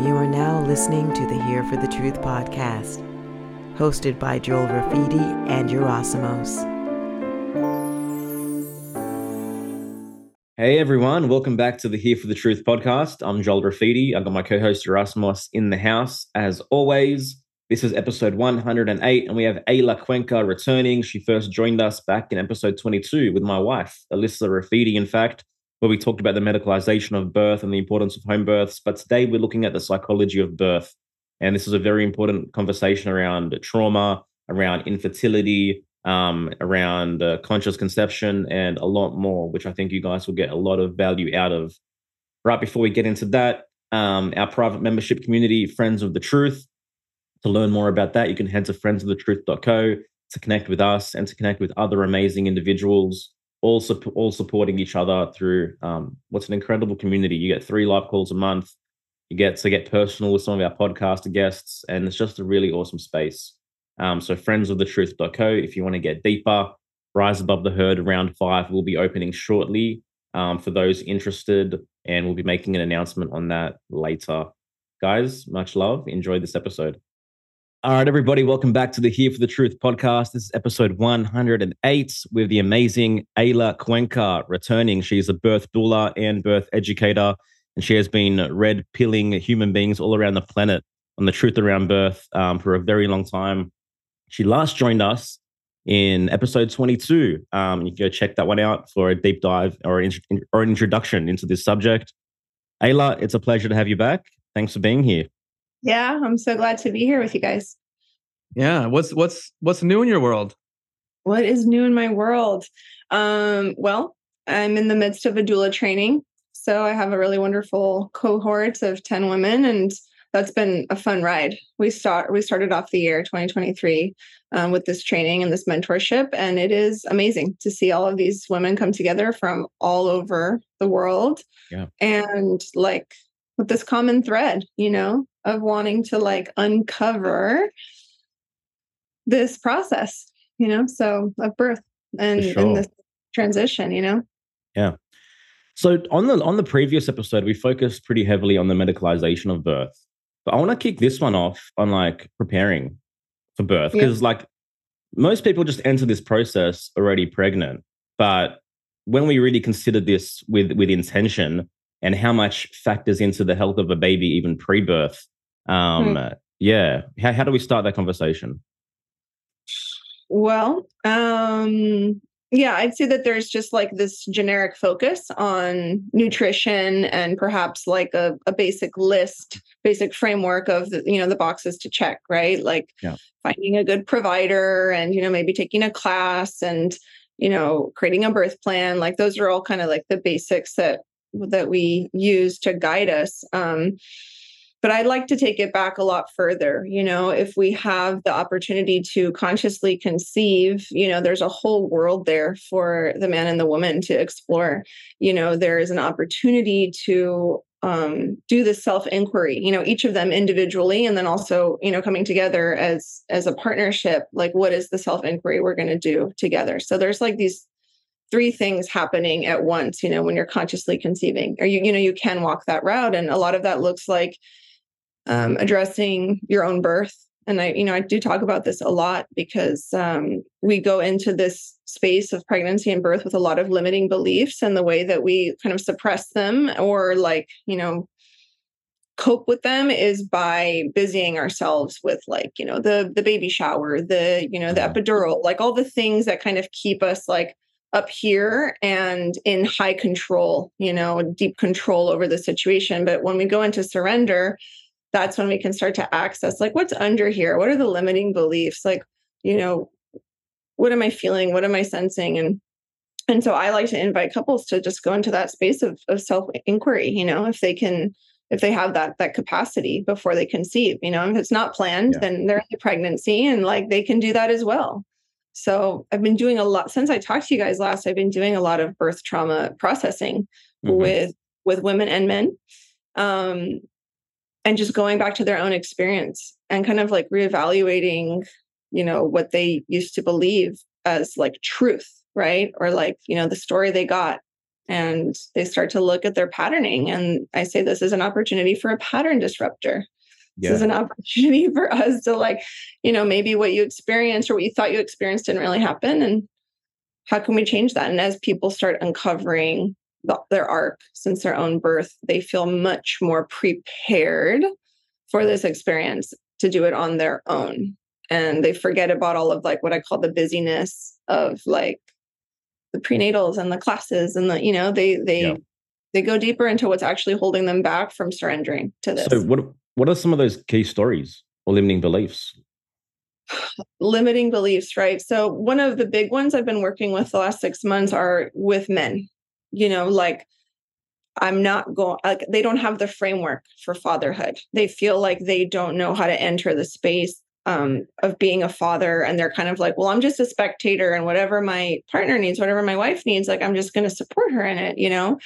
You are now listening to the Here for the Truth podcast, hosted by Joel Rafidi and Yerasimos. Hey everyone, welcome back to the Here for the Truth podcast. I'm Joel Rafidi. I've got my co-host Yerasimos in the house. As always, this is episode 108, and we have Eyla Cuenca returning. She first joined us back in episode 22 with my wife, Alyssa Rafidi, in fact where we talked about the medicalization of birth and the importance of home births. But today we're looking at the psychology of birth. And this is a very important conversation around trauma, around infertility, um, around uh, conscious conception, and a lot more, which I think you guys will get a lot of value out of. Right before we get into that, um, our private membership community, Friends of the Truth. To learn more about that, you can head to friendsofthetruth.co to connect with us and to connect with other amazing individuals all su- all supporting each other through um, what's an incredible community. You get three live calls a month. You get to get personal with some of our podcast guests, and it's just a really awesome space. Um, so, friendsofthetruth.co, if you want to get deeper, Rise Above the Herd round five will be opening shortly um, for those interested, and we'll be making an announcement on that later. Guys, much love. Enjoy this episode. All right, everybody, welcome back to the Here for the Truth podcast. This is episode 108 with the amazing Eyla Cuenca returning. She's a birth doula and birth educator, and she has been red pilling human beings all around the planet on the truth around birth um, for a very long time. She last joined us in episode 22. Um, you can go check that one out for a deep dive or an, or an introduction into this subject. Eyla, it's a pleasure to have you back. Thanks for being here. Yeah, I'm so glad to be here with you guys. Yeah, what's what's what's new in your world? What is new in my world? Um, well, I'm in the midst of a doula training, so I have a really wonderful cohort of 10 women and that's been a fun ride. We start we started off the year 2023 um, with this training and this mentorship, and it is amazing to see all of these women come together from all over the world. Yeah. And like with this common thread, you know, of wanting to like uncover this process, you know, so of birth and, sure. and this transition, you know. Yeah. So on the on the previous episode, we focused pretty heavily on the medicalization of birth. But I want to kick this one off on like preparing for birth because yeah. like most people just enter this process already pregnant. But when we really consider this with with intention and how much factors into the health of a baby even pre-birth, um, hmm. yeah, how, how do we start that conversation? Well, um, yeah, I'd say that there's just like this generic focus on nutrition and perhaps like a, a basic list, basic framework of the, you know the boxes to check, right? Like yeah. finding a good provider and you know maybe taking a class and you know creating a birth plan. Like those are all kind of like the basics that that we use to guide us. Um, but I'd like to take it back a lot further. You know, if we have the opportunity to consciously conceive, you know, there's a whole world there for the man and the woman to explore. You know, there is an opportunity to um, do the self inquiry. You know, each of them individually, and then also, you know, coming together as as a partnership. Like, what is the self inquiry we're going to do together? So there's like these three things happening at once you know when you're consciously conceiving or you you know you can walk that route and a lot of that looks like um, addressing your own birth. And I, you know, I do talk about this a lot because um, we go into this space of pregnancy and birth with a lot of limiting beliefs and the way that we kind of suppress them or like, you know, cope with them is by busying ourselves with like you know the the baby shower the you know the epidural like all the things that kind of keep us like up here and in high control you know deep control over the situation but when we go into surrender that's when we can start to access like what's under here? What are the limiting beliefs? Like you know what am i feeling? What am i sensing? And and so i like to invite couples to just go into that space of, of self inquiry you know if they can if they have that that capacity before they conceive you know? If it's not planned yeah. then they're in the pregnancy and like they can do that as well. So i've been doing a lot since i talked to you guys last i've been doing a lot of birth trauma processing mm-hmm. with with women and men. Um, and just going back to their own experience and kind of like reevaluating you know what they used to believe as like truth right? Or like you know the story they got. And they start to look at their patterning. And i say this is an opportunity for a pattern disruptor. Yeah. this is an opportunity for us to like you know maybe what you experienced or what you thought you experienced didn't really happen. And how can we change that? And as people start uncovering the, their arc since their own birth they feel much more prepared for this experience to do it on their own. And they forget about all of like what i call the busyness of like the prenatals and the classes and the you know they they yeah. they go deeper into what's actually holding them back from surrendering to this. so what what are some of those key stories or limiting beliefs? Limiting beliefs right? So one of the big ones i've been working with the last six months are with men you know like i'm not going like they don't have the framework for fatherhood. They feel like they don't know how to enter the space um, of being a father and they're kind of like well i'm just a spectator and whatever my partner needs whatever my wife needs like i'm just going to support her in it you know?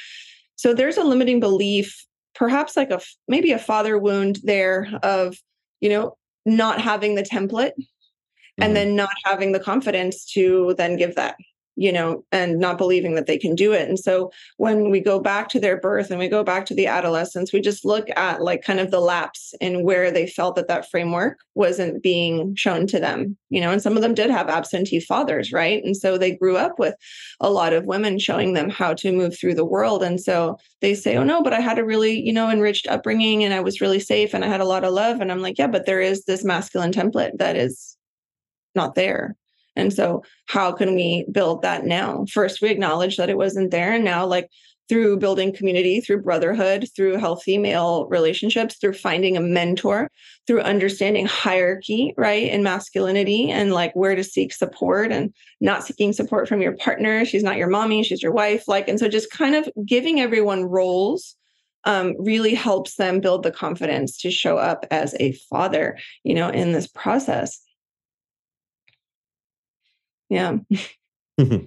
So there's a limiting belief perhaps like a maybe a father wound there of you know not having the template mm-hmm. and then not having the confidence to then give that you know, and not believing that they can do it. And so when we go back to their birth and we go back to the adolescence, we just look at like kind of the lapse in where they felt that that framework wasn't being shown to them, you know, and some of them did have absentee fathers, right? And so they grew up with a lot of women showing them how to move through the world. And so they say, oh no, but I had a really, you know, enriched upbringing and I was really safe and I had a lot of love. And I'm like, yeah, but there is this masculine template that is not there and so, how can we build that now? First, we acknowledge that it wasn't there. And now, like through building community, through brotherhood, through healthy male relationships, through finding a mentor, through understanding hierarchy, right, and masculinity and like where to seek support and not seeking support from your partner. She's not your mommy, she's your wife. Like, and so just kind of giving everyone roles um, really helps them build the confidence to show up as a father, you know, in this process yeah.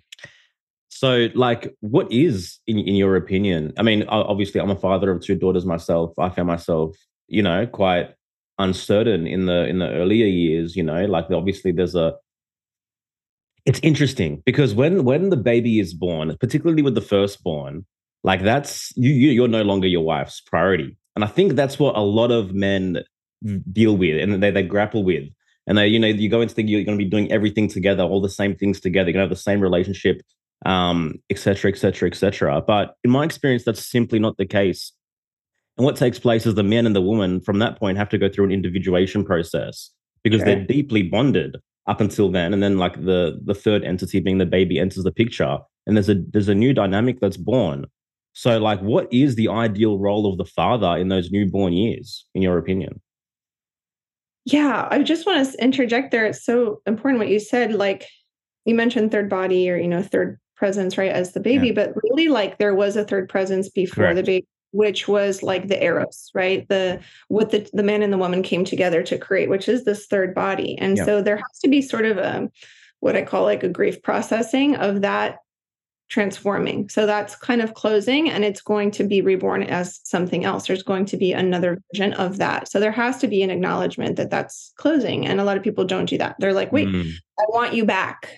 So like what is in, in your opinion i mean obviously i'm a father of two daughters myself. I found myself you know quite uncertain in the in the earlier years you know like obviously there's a it's interesting because when when the baby is born particularly with the firstborn like that's you, you you're no longer your wife's priority. And i think that's what a lot of men deal with and they, they grapple with and they, you know, you go into thinking you're going to be doing everything together, all the same things together. You're going to have the same relationship, um, et cetera, et cetera, et cetera. But in my experience, that's simply not the case. And what takes place is the man and the woman from that point have to go through an individuation process because okay. they're deeply bonded up until then. And then like the the third entity being the baby enters the picture. And there's a there's a new dynamic that's born. So like what is the ideal role of the father in those newborn years, in your opinion? Yeah, I just want to interject there. It's so important what you said. Like you mentioned third body or, you know, third presence, right, as the baby, yeah. but really like there was a third presence before Correct. the baby, which was like the eros, right? The what the, the man and the woman came together to create, which is this third body. And yeah. so there has to be sort of a what I call like a grief processing of that transforming. So that's kind of closing and it's going to be reborn as something else. There's going to be another version of that. So there has to be an acknowledgement that that's closing. And a lot of people don't do that. They're like, wait, mm. I want you back.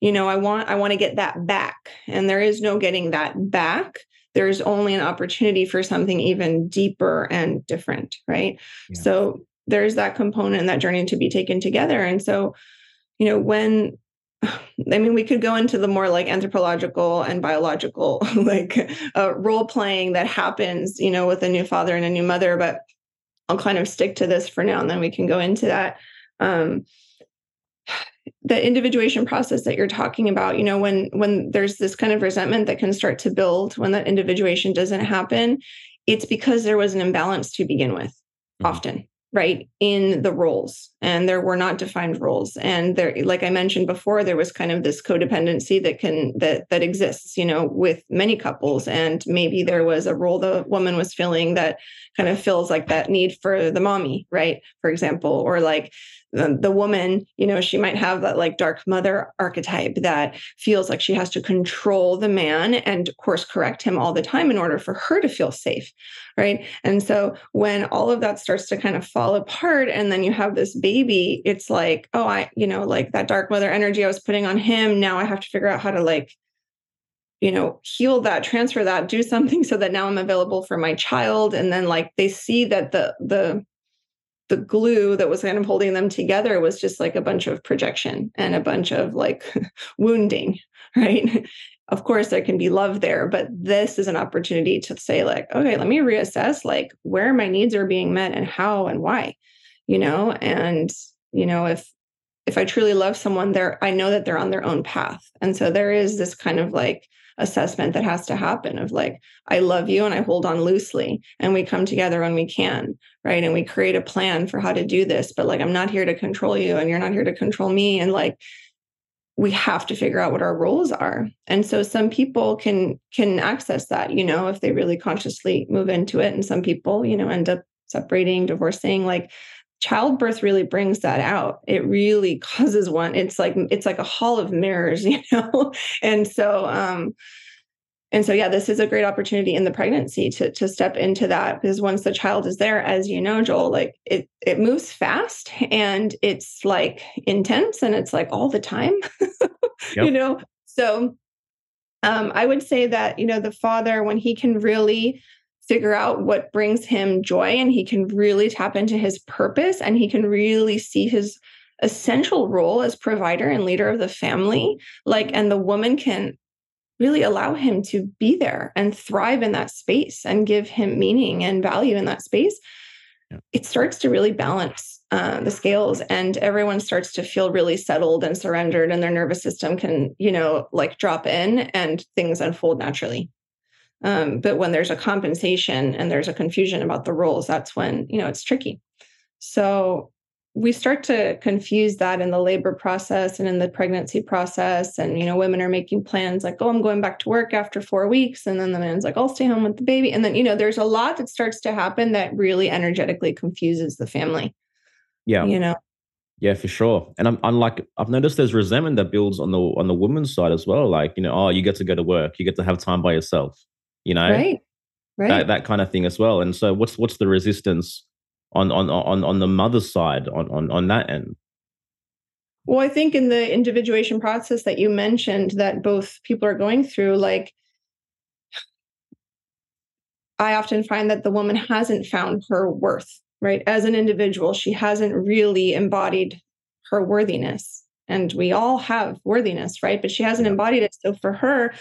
You know, I want, I want to get that back. And there is no getting that back. There's only an opportunity for something even deeper and different. Right. Yeah. So there's that component and that journey to be taken together. And so, you know, when I mean, we could go into the more like anthropological and biological, like uh, role playing that happens, you know, with a new father and a new mother. But I'll kind of stick to this for now, and then we can go into that. Um, the individuation process that you're talking about, you know, when when there's this kind of resentment that can start to build when that individuation doesn't happen, it's because there was an imbalance to begin with, mm-hmm. often right in the roles. And there were not defined roles. And there like i mentioned before there was kind of this codependency that can that that exists you know with many couples. And maybe there was a role the woman was filling that kind of feels like that need for the mommy right for example. Or like the, woman, you know, she might have that like dark mother archetype that feels like she has to control the man and course correct him all the time in order for her to feel safe. Right. And so when all of that starts to kind of fall apart and then you have this baby, it's like, oh, I, you know, like that dark mother energy I was putting on him. Now I have to figure out how to like you know heal that transfer that do something so that now i'm available for my child and then like they see that the the the glue that was kind of holding them together was just like a bunch of projection and a bunch of like wounding right? Of course there can be love there but this is an opportunity to say like okay let me reassess like where my needs are being met and how and why you know? And you know if if i truly love someone there i know that they're on their own path. And so there is this kind of like assessment that has to happen of like i love you and i hold on loosely and we come together when we can right? And we create a plan for how to do this but like i'm not here to control you and you're not here to control me and like we have to figure out what our roles are. And so some people can can access that you know if they really consciously move into it and some people you know end up separating divorcing like childbirth really brings that out. It really causes one it's like it's like a hall of mirrors you know? And so um and so yeah this is a great opportunity in the pregnancy to to step into that because once the child is there as you know joel like it it moves fast and it's like intense and it's like all the time yep. you know? So um i would say that you know the father when he can really figure out what brings him joy and he can really tap into his purpose and he can really see his essential role as provider and leader of the family like and the woman can really allow him to be there and thrive in that space and give him meaning and value in that space, yeah. it starts to really balance uh, the scales and everyone starts to feel really settled and surrendered and their nervous system can, you know, like drop in and things unfold naturally. Um, but when there's a compensation and there's a confusion about the roles, that's when, you know, it's tricky. So we start to confuse that in the labor process and in the pregnancy process. And you know women are making plans like oh i'm going back to work after four weeks. And then the man's like i'll stay home with the baby. And then you know there's a lot that starts to happen that really energetically confuses the family yeah. you know? Yeah for sure. And i'm, I'm like i've noticed there's resentment that builds on the on the woman's side as well. Like you know oh you get to go to work. You get to have time by yourself you know right right. that, that kind of thing as well. And so what's what's the resistance on on on on the mother's side on on on that end? Well i think in the individuation process that you mentioned that both people are going through like i often find that the woman hasn't found her worth right? As an individual she hasn't really embodied her worthiness. And we all have worthiness right? But she hasn't embodied it. So for her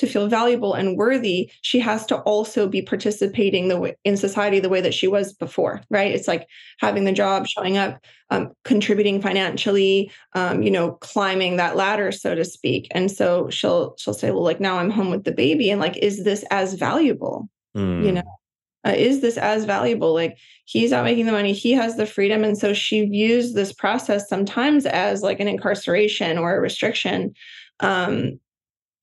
to feel valuable and worthy, she has to also be participating the way, in society the way that she was before, right? It's like having the job, showing up, um, contributing financially, um, you know, climbing that ladder, so to speak. And so she'll she'll say, well, like now I'm home with the baby, and like, is this as valuable? Mm. You know. Uh, is this as valuable? Like he's not making the money, he has the freedom. And so she views this process sometimes as like an incarceration or a restriction. Um,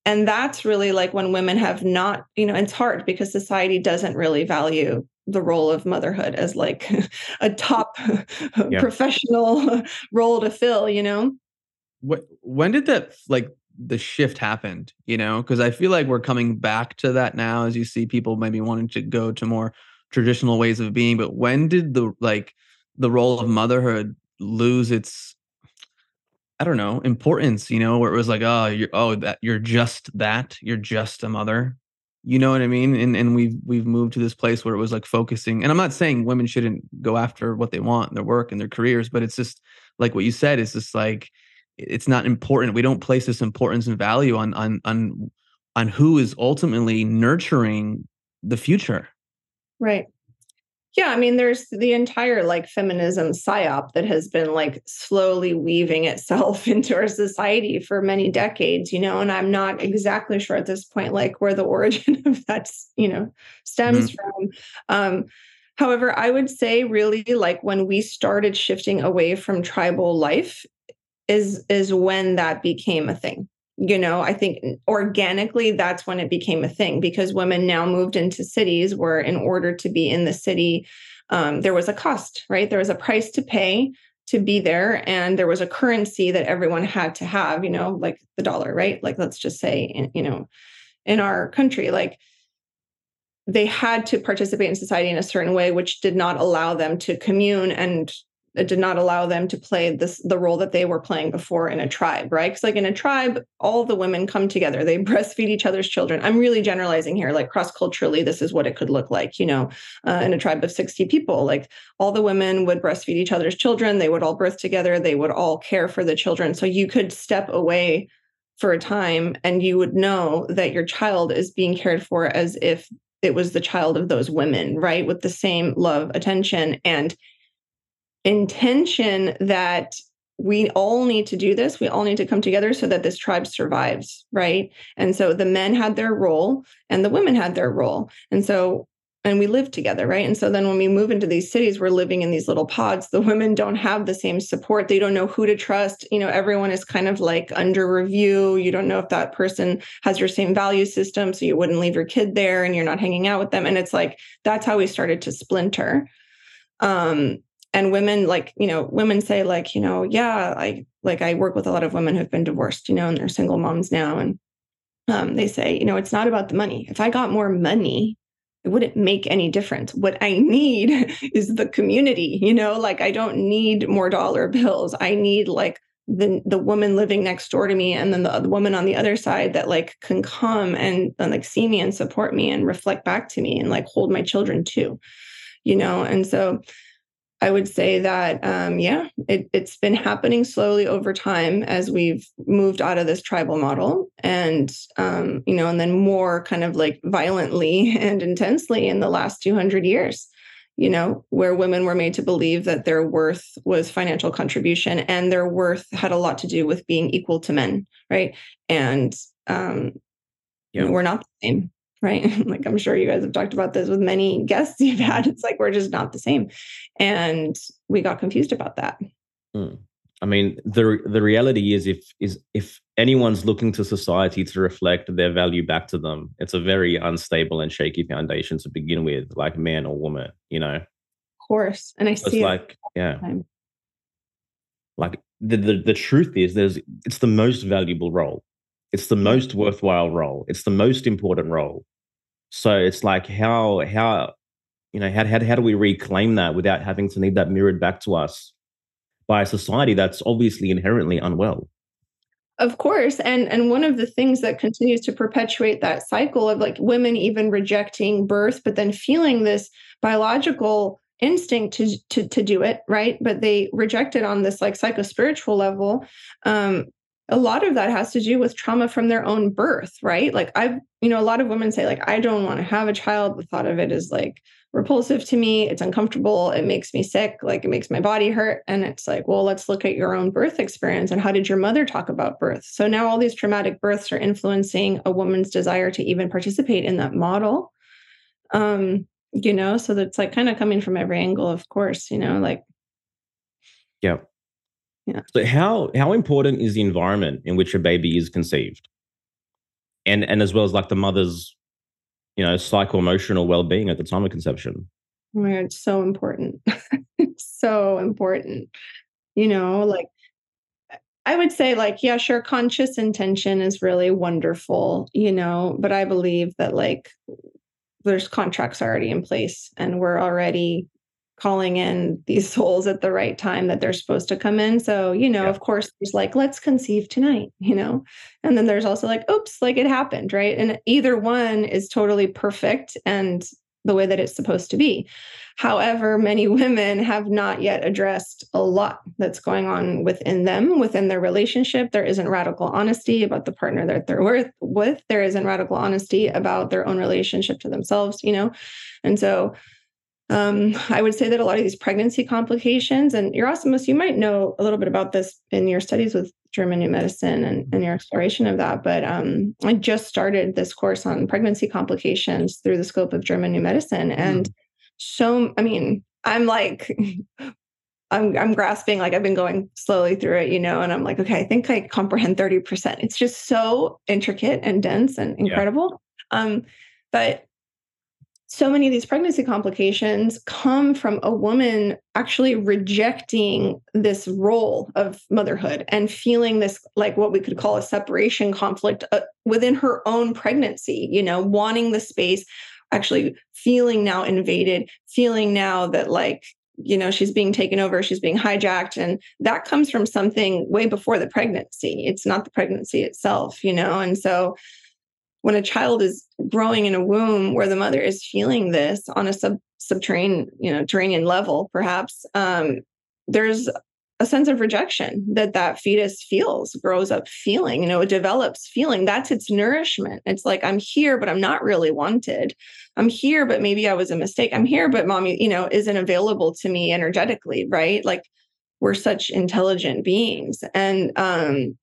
and that's really like when women have not you know it's hard because society doesn't really value the role of motherhood as like a top yeah. professional role to fill you know what when did that like the shift happened you know because i feel like we're coming back to that now as you see people maybe wanting to go to more traditional ways of being but when did the like the role of motherhood lose its I don't know, importance, you know, where it was like, oh, you're oh that you're just that, you're just a mother. You know what I mean? And and we've we've moved to this place where it was like focusing. And I'm not saying women shouldn't go after what they want in their work and their careers, but it's just like what you said, it's just like it's not important. We don't place this importance and value on on on on who is ultimately nurturing the future. Right. Yeah, I mean, there's the entire like feminism psyop that has been like slowly weaving itself into our society for many decades, you know, and I'm not exactly sure at this point like where the origin of that, you know, stems mm-hmm. from. Um, however, I would say really like when we started shifting away from tribal life is is when that became a thing you know i think organically that's when it became a thing because women now moved into cities where in order to be in the city um, there was a cost right? There was a price to pay to be there and there was a currency that everyone had to have you know like the dollar right? Like let's just say you know in our country like they had to participate in society in a certain way which did not allow them to commune and it did not allow them to play this the role that they were playing before in a tribe right? Because like in a tribe all the women come together. They breastfeed each other's children. I'm really generalizing here like cross culturally this is what it could look like you know uh, in a tribe of 60 people. Like all the women would breastfeed each other's children. They would all birth together. They would all care for the children. So you could step away for a time and you would know that your child is being cared for as if it was the child of those women right? With the same love attention and intention that we all need to do this. We all need to come together so that this tribe survives, right? And so the men had their role and the women had their role. And so, and we live together, right? And so then when we move into these cities, we're living in these little pods. The women don't have the same support. They don't know who to trust. You know, everyone is kind of like under review. You don't know if that person has your same value system. So you wouldn't leave your kid there and you're not hanging out with them. And it's like, that's how we started to splinter. Um, and women like you know women say like you know yeah i like i work with a lot of women who've been divorced you know and they're single moms now. And um, they say you know it's not about the money. If i got more money it wouldn't make any difference. What i need is the community you know? Like i don't need more dollar bills. I need like the the woman living next door to me and then the, the woman on the other side that like can come and, and like see me and support me and reflect back to me and like hold my children too. You know? And so I would say that, um, yeah, it, has been happening slowly over time as we've moved out of this tribal model and, um, you know, and then more kind of like violently and intensely in the last 200 years, you know, where women were made to believe that their worth was financial contribution and their worth had a lot to do with being equal to men, right? And um, yeah. we're not the same right? like I'm sure you guys have talked about this with many guests you've had. It's like we're just not the same. And we got confused about that. Hmm. I mean, the the reality is if is if anyone's looking to society to reflect their value back to them, it's a very unstable and shaky foundation to begin with, like man or woman, you know. Of course. And I so see it's like, yeah. Like the, the the truth is there's it's the most valuable role it's the most worthwhile role. It's the most important role. So it's like how how you know how how how do we reclaim that without having to need that mirrored back to us by a society that's obviously inherently unwell? Of course, and and one of the things that continues to perpetuate that cycle of like women even rejecting birth, but then feeling this biological instinct to to to do it right but they reject it on this like psychospiritual level um a lot of that has to do with trauma from their own birth, right? Like I've, you know, a lot of women say like I don't want to have a child. The thought of it is like repulsive to me. It's uncomfortable. It makes me sick. Like it makes my body hurt. And it's like, well, let's look at your own birth experience and how did your mother talk about birth? So now all these traumatic births are influencing a woman's desire to even participate in that model. Um, you know, so that's like kind of coming from every angle, of course, you know, like yeah yeah. So how how important is the environment in which a baby is conceived? And and as well as like the mother's, you know, psycho emotional well being at the time of conception. Oh my God, it's so important. it's so important. You know, like I would say, like, yeah, sure, conscious intention is really wonderful, you know, but I believe that like there's contracts already in place and we're already calling in these souls at the right time that they're supposed to come in. So, you know, yeah. of course, there's like, let's conceive tonight, you know? And then there's also like, oops, like it happened, right? And either one is totally perfect and the way that it's supposed to be. However, many women have not yet addressed a lot that's going on within them, within their relationship. There isn't radical honesty about the partner that they're with. with. There isn't radical honesty about their own relationship to themselves, you know? And so um, I would say that a lot of these pregnancy complications, and Yerasimos, you might know a little bit about this in your studies with German New Medicine and, and your exploration of that. But um, I just started this course on pregnancy complications through the scope of German New Medicine. And mm. so, I mean, I'm like, I'm I'm grasping like I've been going slowly through it, you know, and I'm like, okay, I think I comprehend 30%. It's just so intricate and dense and incredible. Yeah. Um, but so many of these pregnancy complications come from a woman actually rejecting this role of motherhood and feeling this like what we could call a separation conflict uh, within her own pregnancy you know wanting the space actually feeling now invaded feeling now that like you know she's being taken over she's being hijacked and that comes from something way before the pregnancy. It's not the pregnancy itself you know and so when a child is growing in a womb where the mother is feeling this on a sub subterranean you know level perhaps um, there's a sense of rejection that that fetus feels grows up feeling you know it develops feeling. That's its nourishment. It's like i'm here but i'm not really wanted. I'm here but maybe i was a mistake. I'm here but mommy you know isn't available to me energetically right? Like we're such intelligent beings. And um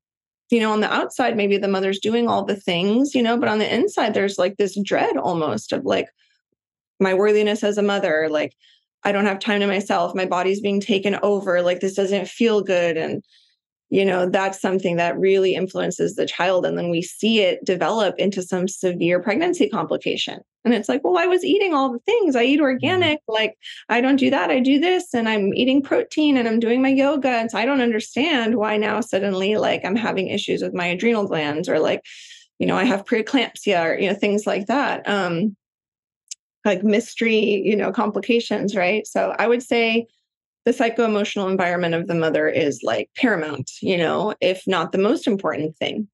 you know on the outside maybe the mother's doing all the things you know but on the inside there's like this dread almost of like my worthiness as a mother like I don't have time to myself. My body's being taken over. Like this doesn't feel good. And, you know, that's something that really influences the child. And then we see it develop into some severe pregnancy complication. And it's like, well, I was eating all the things. I eat mm-hmm. organic. Like I don't do that. I do this and I'm eating protein and I'm doing my yoga. And so I don't understand why now suddenly like I'm having issues with my adrenal glands or like, you know, I have preeclampsia or, you know, things like that. Um, like mystery, you know, complications, right? So I would say the psycho-emotional environment of the mother is like paramount, you know, if not the most important thing.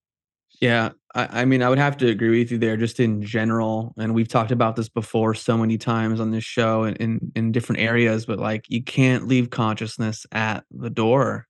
Yeah, I, I, mean, I would have to agree with you there, just in general. And we've talked about this before so many times on this show and in, in different areas, but like you can't leave consciousness at the door.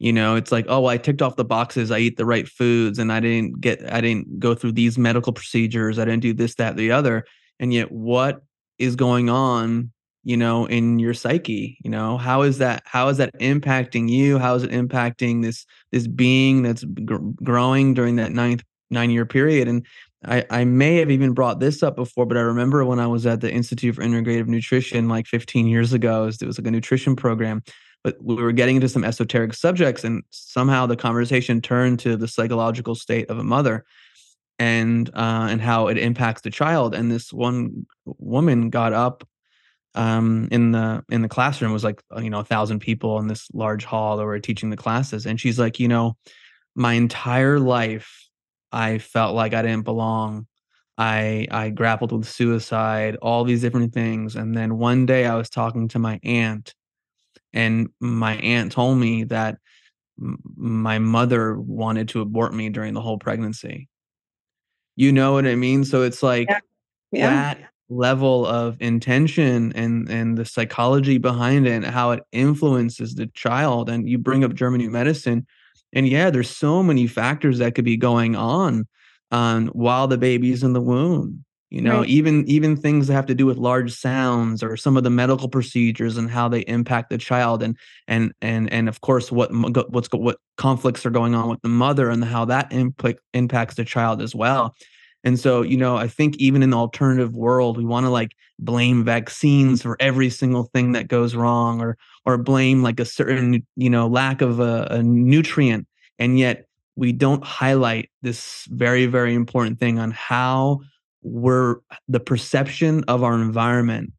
You know, it's like, oh, I ticked off the boxes. I eat the right foods, and I didn't get, I didn't go through these medical procedures. I didn't do this, that, the other and yet what is going on you know in your psyche you know? How is that how is that impacting you? How is it impacting this this being that's gr- growing during that ninth nine year period? And I, I may have even brought this up before, but I remember when I was at the Institute for Integrative Nutrition like 15 years ago, it was like a nutrition program, but we were getting into some esoteric subjects, and somehow the conversation turned to the psychological state of a mother and uh, and how it impacts the child. And this one woman got up um, in the in the classroom was like uh, you know a thousand people in this large hall that were teaching the classes, and she's like, you know, my entire life I felt like I didn't belong. I I grappled with suicide, all these different things, and then one day I was talking to my aunt, and my aunt told me that my mother wanted to abort me during the whole pregnancy you know what I mean? So it's like yeah. Yeah. that level of intention and and the psychology behind it and how it influences the child. And you bring up German new medicine, and yeah, there's so many factors that could be going on um, while the baby's in the womb you know right. even even things that have to do with large sounds or some of the medical procedures and how they impact the child and and and and of course what what's what conflicts are going on with the mother and how that impact impacts the child as well and so you know i think even in the alternative world we want to like blame vaccines for every single thing that goes wrong or or blame like a certain you know lack of a, a nutrient. And yet we don't highlight this very very important thing on how we're the perception of our environment.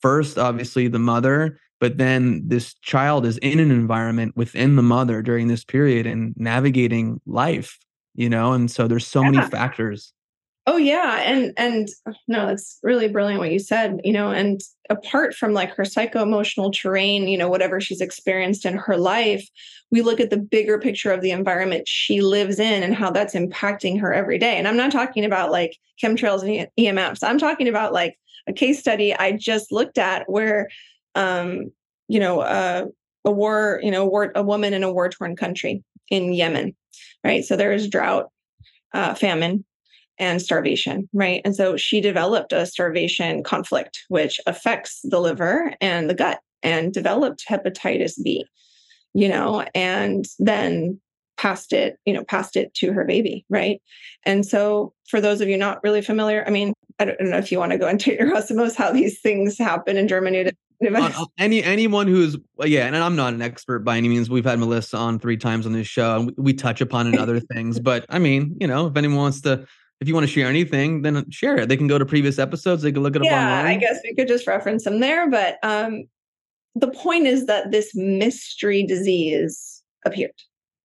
First obviously the mother but then this child is in an environment within the mother during this period and navigating life you know? And so there's so yeah. many factors Oh yeah, and and no, that's really brilliant what you said. You know, and apart from like her psycho emotional terrain, you know, whatever she's experienced in her life, we look at the bigger picture of the environment she lives in and how that's impacting her every day. And I'm not talking about like chemtrails and EMFs. I'm talking about like a case study I just looked at where, um, you know, uh, a war, you know, war, a woman in a war torn country in Yemen, right? So there is drought, uh, famine and starvation, right? And so she developed a starvation conflict, which affects the liver and the gut, and developed hepatitis B, you know, and then passed it, you know, passed it to her baby, right? And so for those of you not really familiar, I mean, I don't know if you want to go into your Yerasimos how these things happen in Germany. any anyone who's yeah, and I'm not an expert by any means. We've had Melissa on three times on this show, and we, we touch upon in other things. But I mean, you know, if anyone wants to if you want to share anything, then share it. They can go to previous episodes. They can look it up yeah, online. I guess we could just reference them there. But um, the point is that this mystery disease appeared,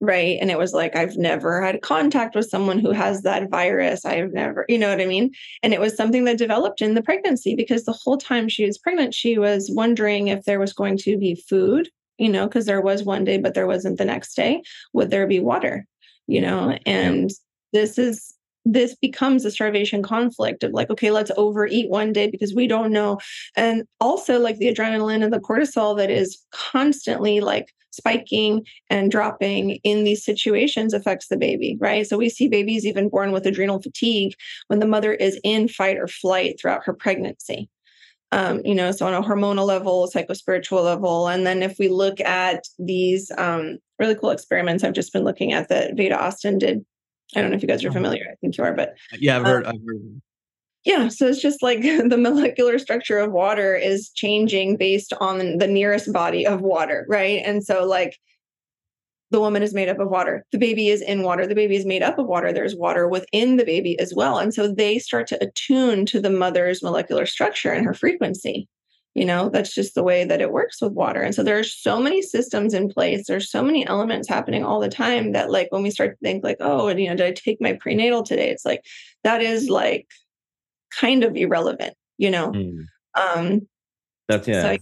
right? And it was like, I've never had contact with someone who has that virus. I've never, you know what I mean? And it was something that developed in the pregnancy because the whole time she was pregnant, she was wondering if there was going to be food, you know, because there was one day, but there wasn't the next day. Would there be water, you know? And this is, this becomes a starvation conflict of like, okay, let's overeat one day because we don't know. And also, like the adrenaline and the cortisol that is constantly like spiking and dropping in these situations affects the baby, right? So we see babies even born with adrenal fatigue when the mother is in fight or flight throughout her pregnancy. Um, you know, so on a hormonal level, psychospiritual level. And then if we look at these um, really cool experiments I've just been looking at that Veda Austin did. I don't know if you guys are uh-huh. familiar. I think you are, but yeah, I've heard. Um, I've heard yeah, so it's just like the molecular structure of water is changing based on the nearest body of water, right? And so, like, the woman is made up of water, the baby is in water, the baby is made up of water, there's water within the baby as well. And so they start to attune to the mother's molecular structure and her frequency. You know, that's just the way that it works with water. And so there are so many systems in place. There's so many elements happening all the time that, like, when we start to think, like, oh, and you know, did I take my prenatal today? It's like, that is like kind of irrelevant, you know? Mm. Um, that's yeah. So, yeah.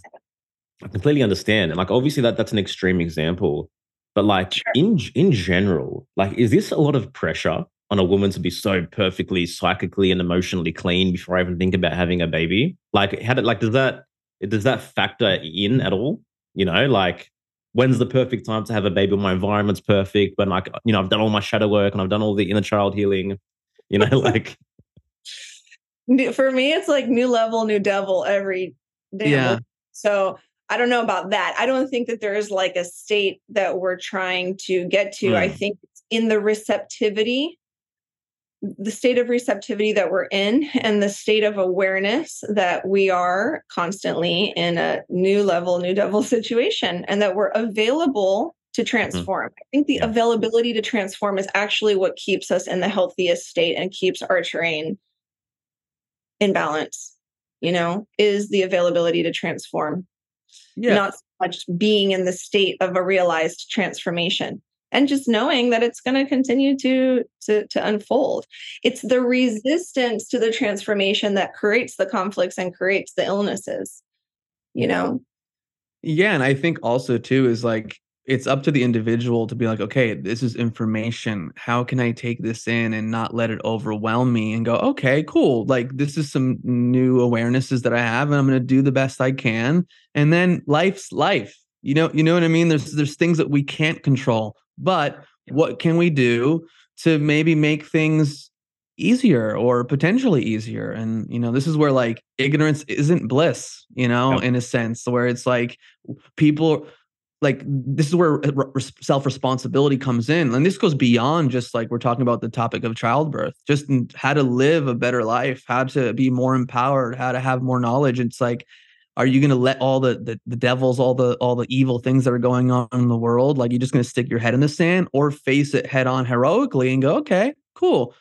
I completely understand. And like obviously that that's an extreme example. But like sure. in in general, like is this a lot of pressure on a woman to be so perfectly psychically and emotionally clean before I even think about having a baby? Like how did like does that does that factor in at all? You know, like when's the perfect time to have a baby? My environment's perfect, but like you know, I've done all my shadow work and I've done all the inner child healing. You know, like for me it's like new level new devil every day yeah. so i don't know about that i don't think that there's like a state that we're trying to get to mm. i think in the receptivity the state of receptivity that we're in and the state of awareness that we are constantly in a new level new devil situation and that we're available to mm-hmm. transform. Mm-hmm. I think the yeah. availability to transform is actually what keeps us in the healthiest state and keeps our terrain in balance you know is the availability to transform yeah. not so much being in the state of a realized transformation and just knowing that it's going to continue to to to unfold it's the resistance to the transformation that creates the conflicts and creates the illnesses you know yeah and i think also too is like it's up to the individual to be like, okay, this is information. How can I take this in and not let it overwhelm me and go, okay, cool. Like this is some new awarenesses that I have, and I'm gonna do the best I can. And then life's life. You know, you know what I mean? There's there's things that we can't control, but what can we do to maybe make things easier or potentially easier? And you know this is where like ignorance isn't bliss you know in a sense where it's like people like this is where self responsibility comes in. And this goes beyond just like we're talking about the topic of childbirth just how to live a better life how to be more empowered how to have more knowledge. It's like are you going to let all the, the the devils all the all the evil things that are going on in the world like you're just going to stick your head in the sand or face it head on heroically and go okay cool.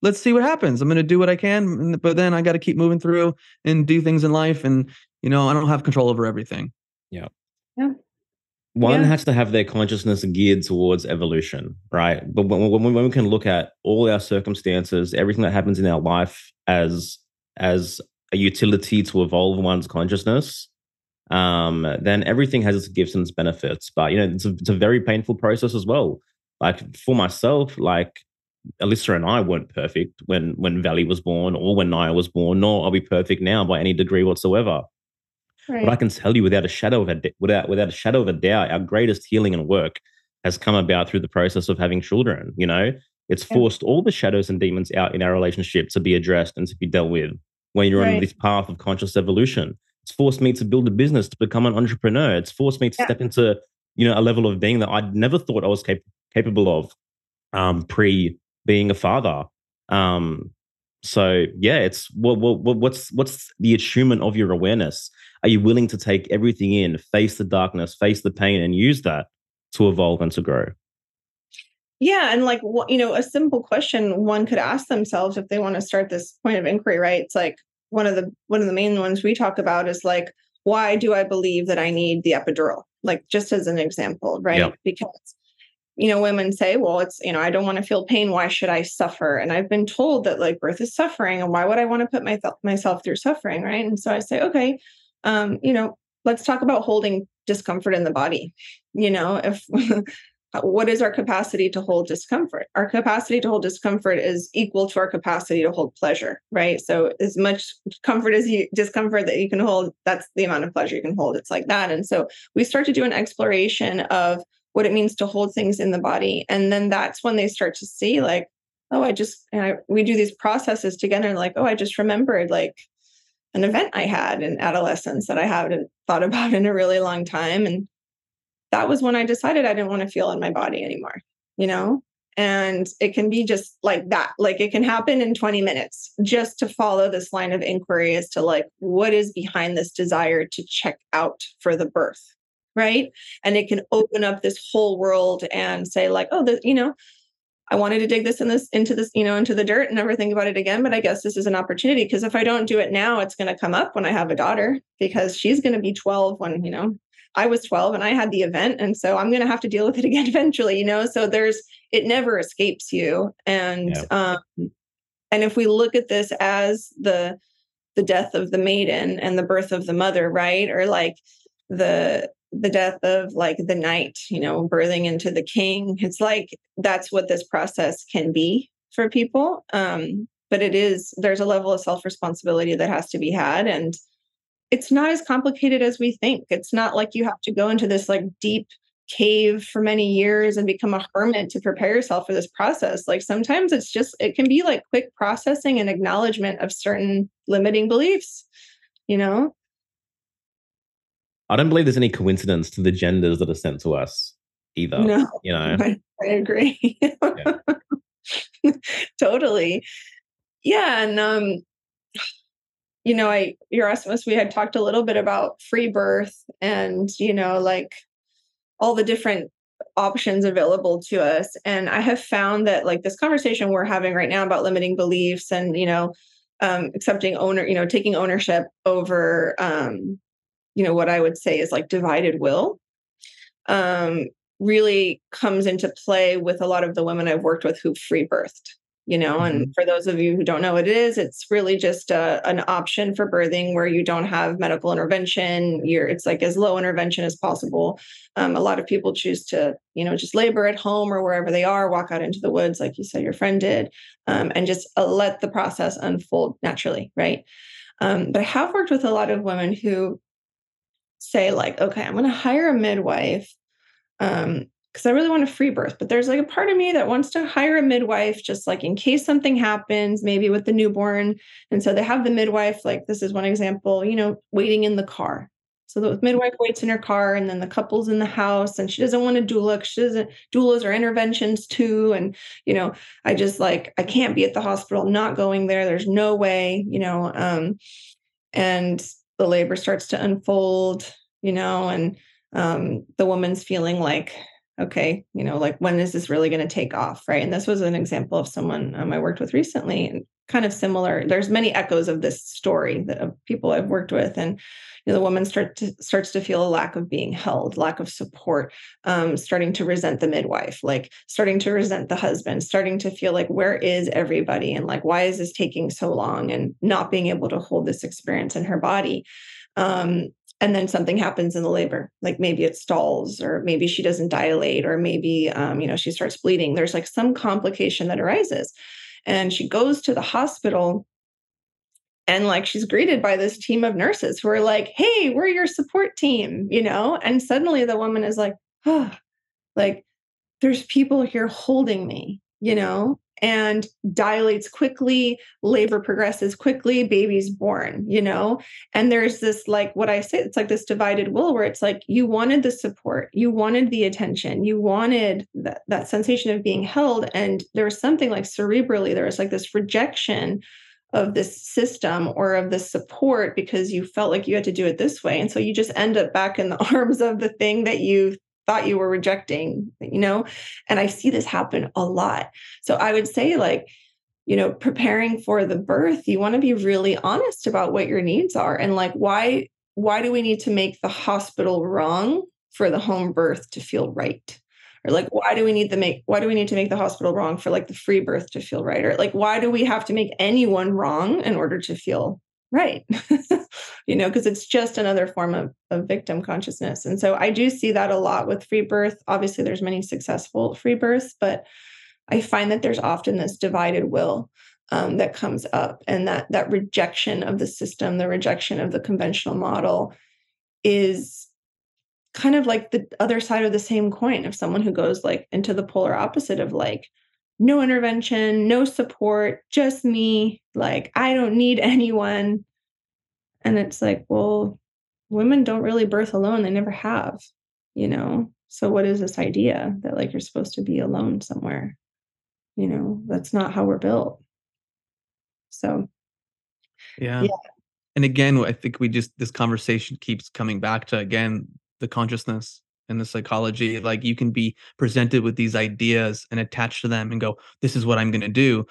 Let's see what happens. I'm going to do what i can but then i got to keep moving through and do things in life and you know i don't have control over everything. Yeah. Yeah. One yeah. has to have their consciousness geared towards evolution, right? But when, when, when, we can look at all our circumstances, everything that happens in our life as as a utility to evolve one's consciousness, um, then everything has its gifts and its benefits. But you know, it's a, it's a very painful process as well. Like for myself, like Alyssa and I weren't perfect when when Valley was born or when Naya was born, nor are we perfect now by any degree whatsoever. Right. But I can tell you without a shadow of a without without a shadow of a doubt, our greatest healing and work has come about through the process of having children. You know, it's forced all the shadows and demons out in our relationship to be addressed and to be dealt with. When you're right. on this path of conscious evolution, it's forced me to build a business, to become an entrepreneur. It's forced me to yeah. step into you know a level of being that I'd never thought I was cap- capable of um, pre being a father. Um, so yeah, it's what, what, what's what's the attunement of your awareness? Are you willing to take everything in, face the darkness, face the pain, and use that to evolve and to grow? Yeah, and like you know, a simple question one could ask themselves if they want to start this point of inquiry, right? It's like one of the one of the main ones we talk about is like, why do I believe that I need the epidural? Like just as an example, right? Because you know, women say, well, it's, you know, I don't want to feel pain. Why should I suffer? And I've been told that like birth is suffering. And why would I want to put my th- myself through suffering? Right. And so I say, okay, um, you know, let's talk about holding discomfort in the body. You know, if what is our capacity to hold discomfort? Our capacity to hold discomfort is equal to our capacity to hold pleasure, right? So as much comfort as you discomfort that you can hold, that's the amount of pleasure you can hold. It's like that. And so we start to do an exploration of what it means to hold things in the body. And then that's when they start to see like, oh, I just I, we do these processes together, like, oh, I just remembered like an event I had in adolescence that I haven't thought about in a really long time. And that was when I decided I didn't want to feel in my body anymore, you know? And it can be just like that. Like it can happen in 20 minutes just to follow this line of inquiry as to like what is behind this desire to check out for the birth. Right. And it can open up this whole world and say, like, oh, the, you know, I wanted to dig this in this into this, you know, into the dirt and never think about it again. But I guess this is an opportunity because if I don't do it now, it's going to come up when I have a daughter because she's going to be 12 when, you know, I was 12 and I had the event. And so I'm going to have to deal with it again eventually, you know? So there's, it never escapes you. And, yeah. um, and if we look at this as the, the death of the maiden and the birth of the mother, right? Or like the, the death of like the knight, you know, birthing into the king. It's like that's what this process can be for people. Um, but it is, there's a level of self responsibility that has to be had. And, it's not as complicated as we think. It's not like you have to go into this like deep cave for many years and become a hermit to prepare yourself for this process. Like sometimes it's just, it can be like quick processing and acknowledgement of certain limiting beliefs, you know? I don't believe there's any coincidence to the genders that are sent to us either. No, you know, I, I agree. totally. Yeah. And um, you know, I Erasmus, we had talked a little bit about free birth and, you know, like all the different options available to us. And I have found that like this conversation we're having right now about limiting beliefs and, you know, um, accepting owner, you know, taking ownership over um, you know, what I would say is like divided will. Um, really comes into play with a lot of the women I've worked with who've free birthed you know mm-hmm. and for those of you who don't know what it is it's really just a, uh, an option for birthing where you don't have medical intervention. You're it's like as low intervention as possible. Um, a lot of people choose to you know just labor at home or wherever they are walk out into the woods like you said your friend did um, and just uh, let the process unfold naturally right? Um, but i have worked with a lot of women who say like okay i'm going to hire a midwife um, because I really want a free birth. But there's like a part of me that wants to hire a midwife just like in case something happens, maybe with the newborn. And so they have the midwife, like this is one example, you know, waiting in the car. So the midwife waits in her car and then the couple's in the house and she doesn't want to doula. She doesn't doulas or interventions too. And, you know, I just like, I can't be at the hospital, not going there. There's no way, you know, um, and the labor starts to unfold, you know, and um, the woman's feeling like okay, you know, like when is this really going to take off, right? And this was an example of someone um, I worked with recently, and kind of similar. There's many echoes of this story that of people I've worked with, and you know, the woman start to, starts to feel a lack of being held, lack of support, um, starting to resent the midwife, like starting to resent the husband, starting to feel like where is everybody, and like why is this taking so long, and not being able to hold this experience in her body. Um, and then something happens in the labor like maybe it stalls or maybe she doesn't dilate or maybe um, you know she starts bleeding. There's like some complication that arises. And she goes to the hospital and like she's greeted by this team of nurses who are like hey we're your support team you know? And suddenly the woman is like oh like there's people here holding me you know and dilates quickly labor progresses quickly baby's born you know? And there's this like what i say it's like this divided will where it's like you wanted the support you wanted the attention you wanted that, that sensation of being held and there was something like cerebrally there was like this rejection of this system or of this support because you felt like you had to do it this way. And so you just end up back in the arms of the thing that you thought you were rejecting, you know? And I see this happen a lot. So I would say, like, you know, preparing for the birth, you want to be really honest about what your needs are and like why why do we need to make the hospital wrong for the home birth to feel right? or like why do we need to make why do we need to make the hospital wrong for like the free birth to feel right or like why do we have to make anyone wrong in order to feel right. You know because it's just another form of, of victim consciousness and so i do see that a lot with free birth. Obviously there's many successful free births but i find that there's often this divided will um, that comes up and that that rejection of the system the rejection of the conventional model is kind of like the other side of the same coin. Of someone who goes like into the polar opposite of like no intervention, no support, just me. Like, I don't need anyone. And it's like, well, women don't really birth alone. They never have, you know? So, what is this idea that like you're supposed to be alone somewhere? You know, that's not how we're built. So, yeah. yeah. And again, I think we just, this conversation keeps coming back to, again, the consciousness and the psychology like you can be presented with these ideas and attached to them and go this is what i'm going to do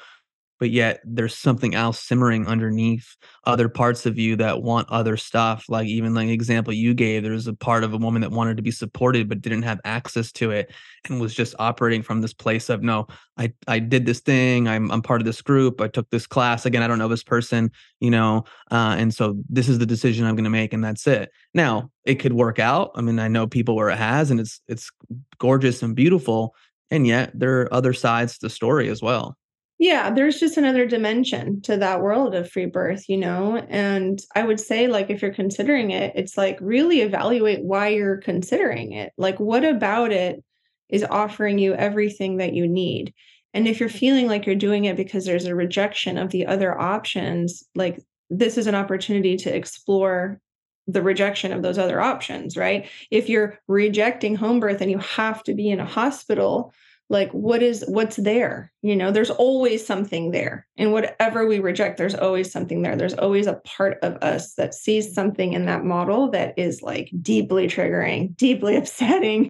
but yet there's something else simmering underneath other parts of you that want other stuff like even like example you gave there's a part of a woman that wanted to be supported but didn't have access to it and was just operating from this place of no i i did this thing i'm, I'm part of this group i took this class again i don't know this person you know uh, and so this is the decision i'm going to make and that's it. Now it could work out i mean i know people where it has and it's it's gorgeous and beautiful and yet there are other sides to the story as well yeah there's just another dimension to that world of free birth you know and i would say like if you're considering it it's like really evaluate why you're considering it. Like what about it is offering you everything that you need? And if you're mm-hmm. feeling like you're doing it because there's a rejection of the other options like this is an opportunity to explore the rejection of those other options right? If you're rejecting home birth and you have to be in a hospital like what is what's there? You know there's always something there and whatever we reject there's always something there. There's always a part of us that sees something in that model that is like deeply triggering deeply upsetting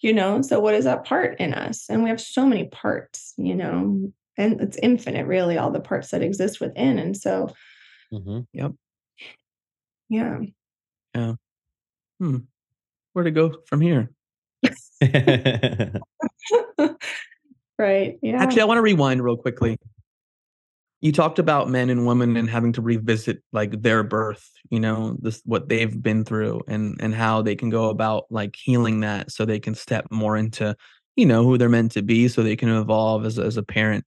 you know? So what is that part in us? And we have so many parts you know? And it's infinite really all the parts that exist within and so mm-hmm. yep. Yeah. Yeah. Hmm. Where to go from here right. Yeah. Actually, I want to rewind real quickly. You talked about men and women and having to revisit like their birth, you know, this what they've been through and and how they can go about like healing that so they can step more into, you know, who they're meant to be so they can evolve as as a parent.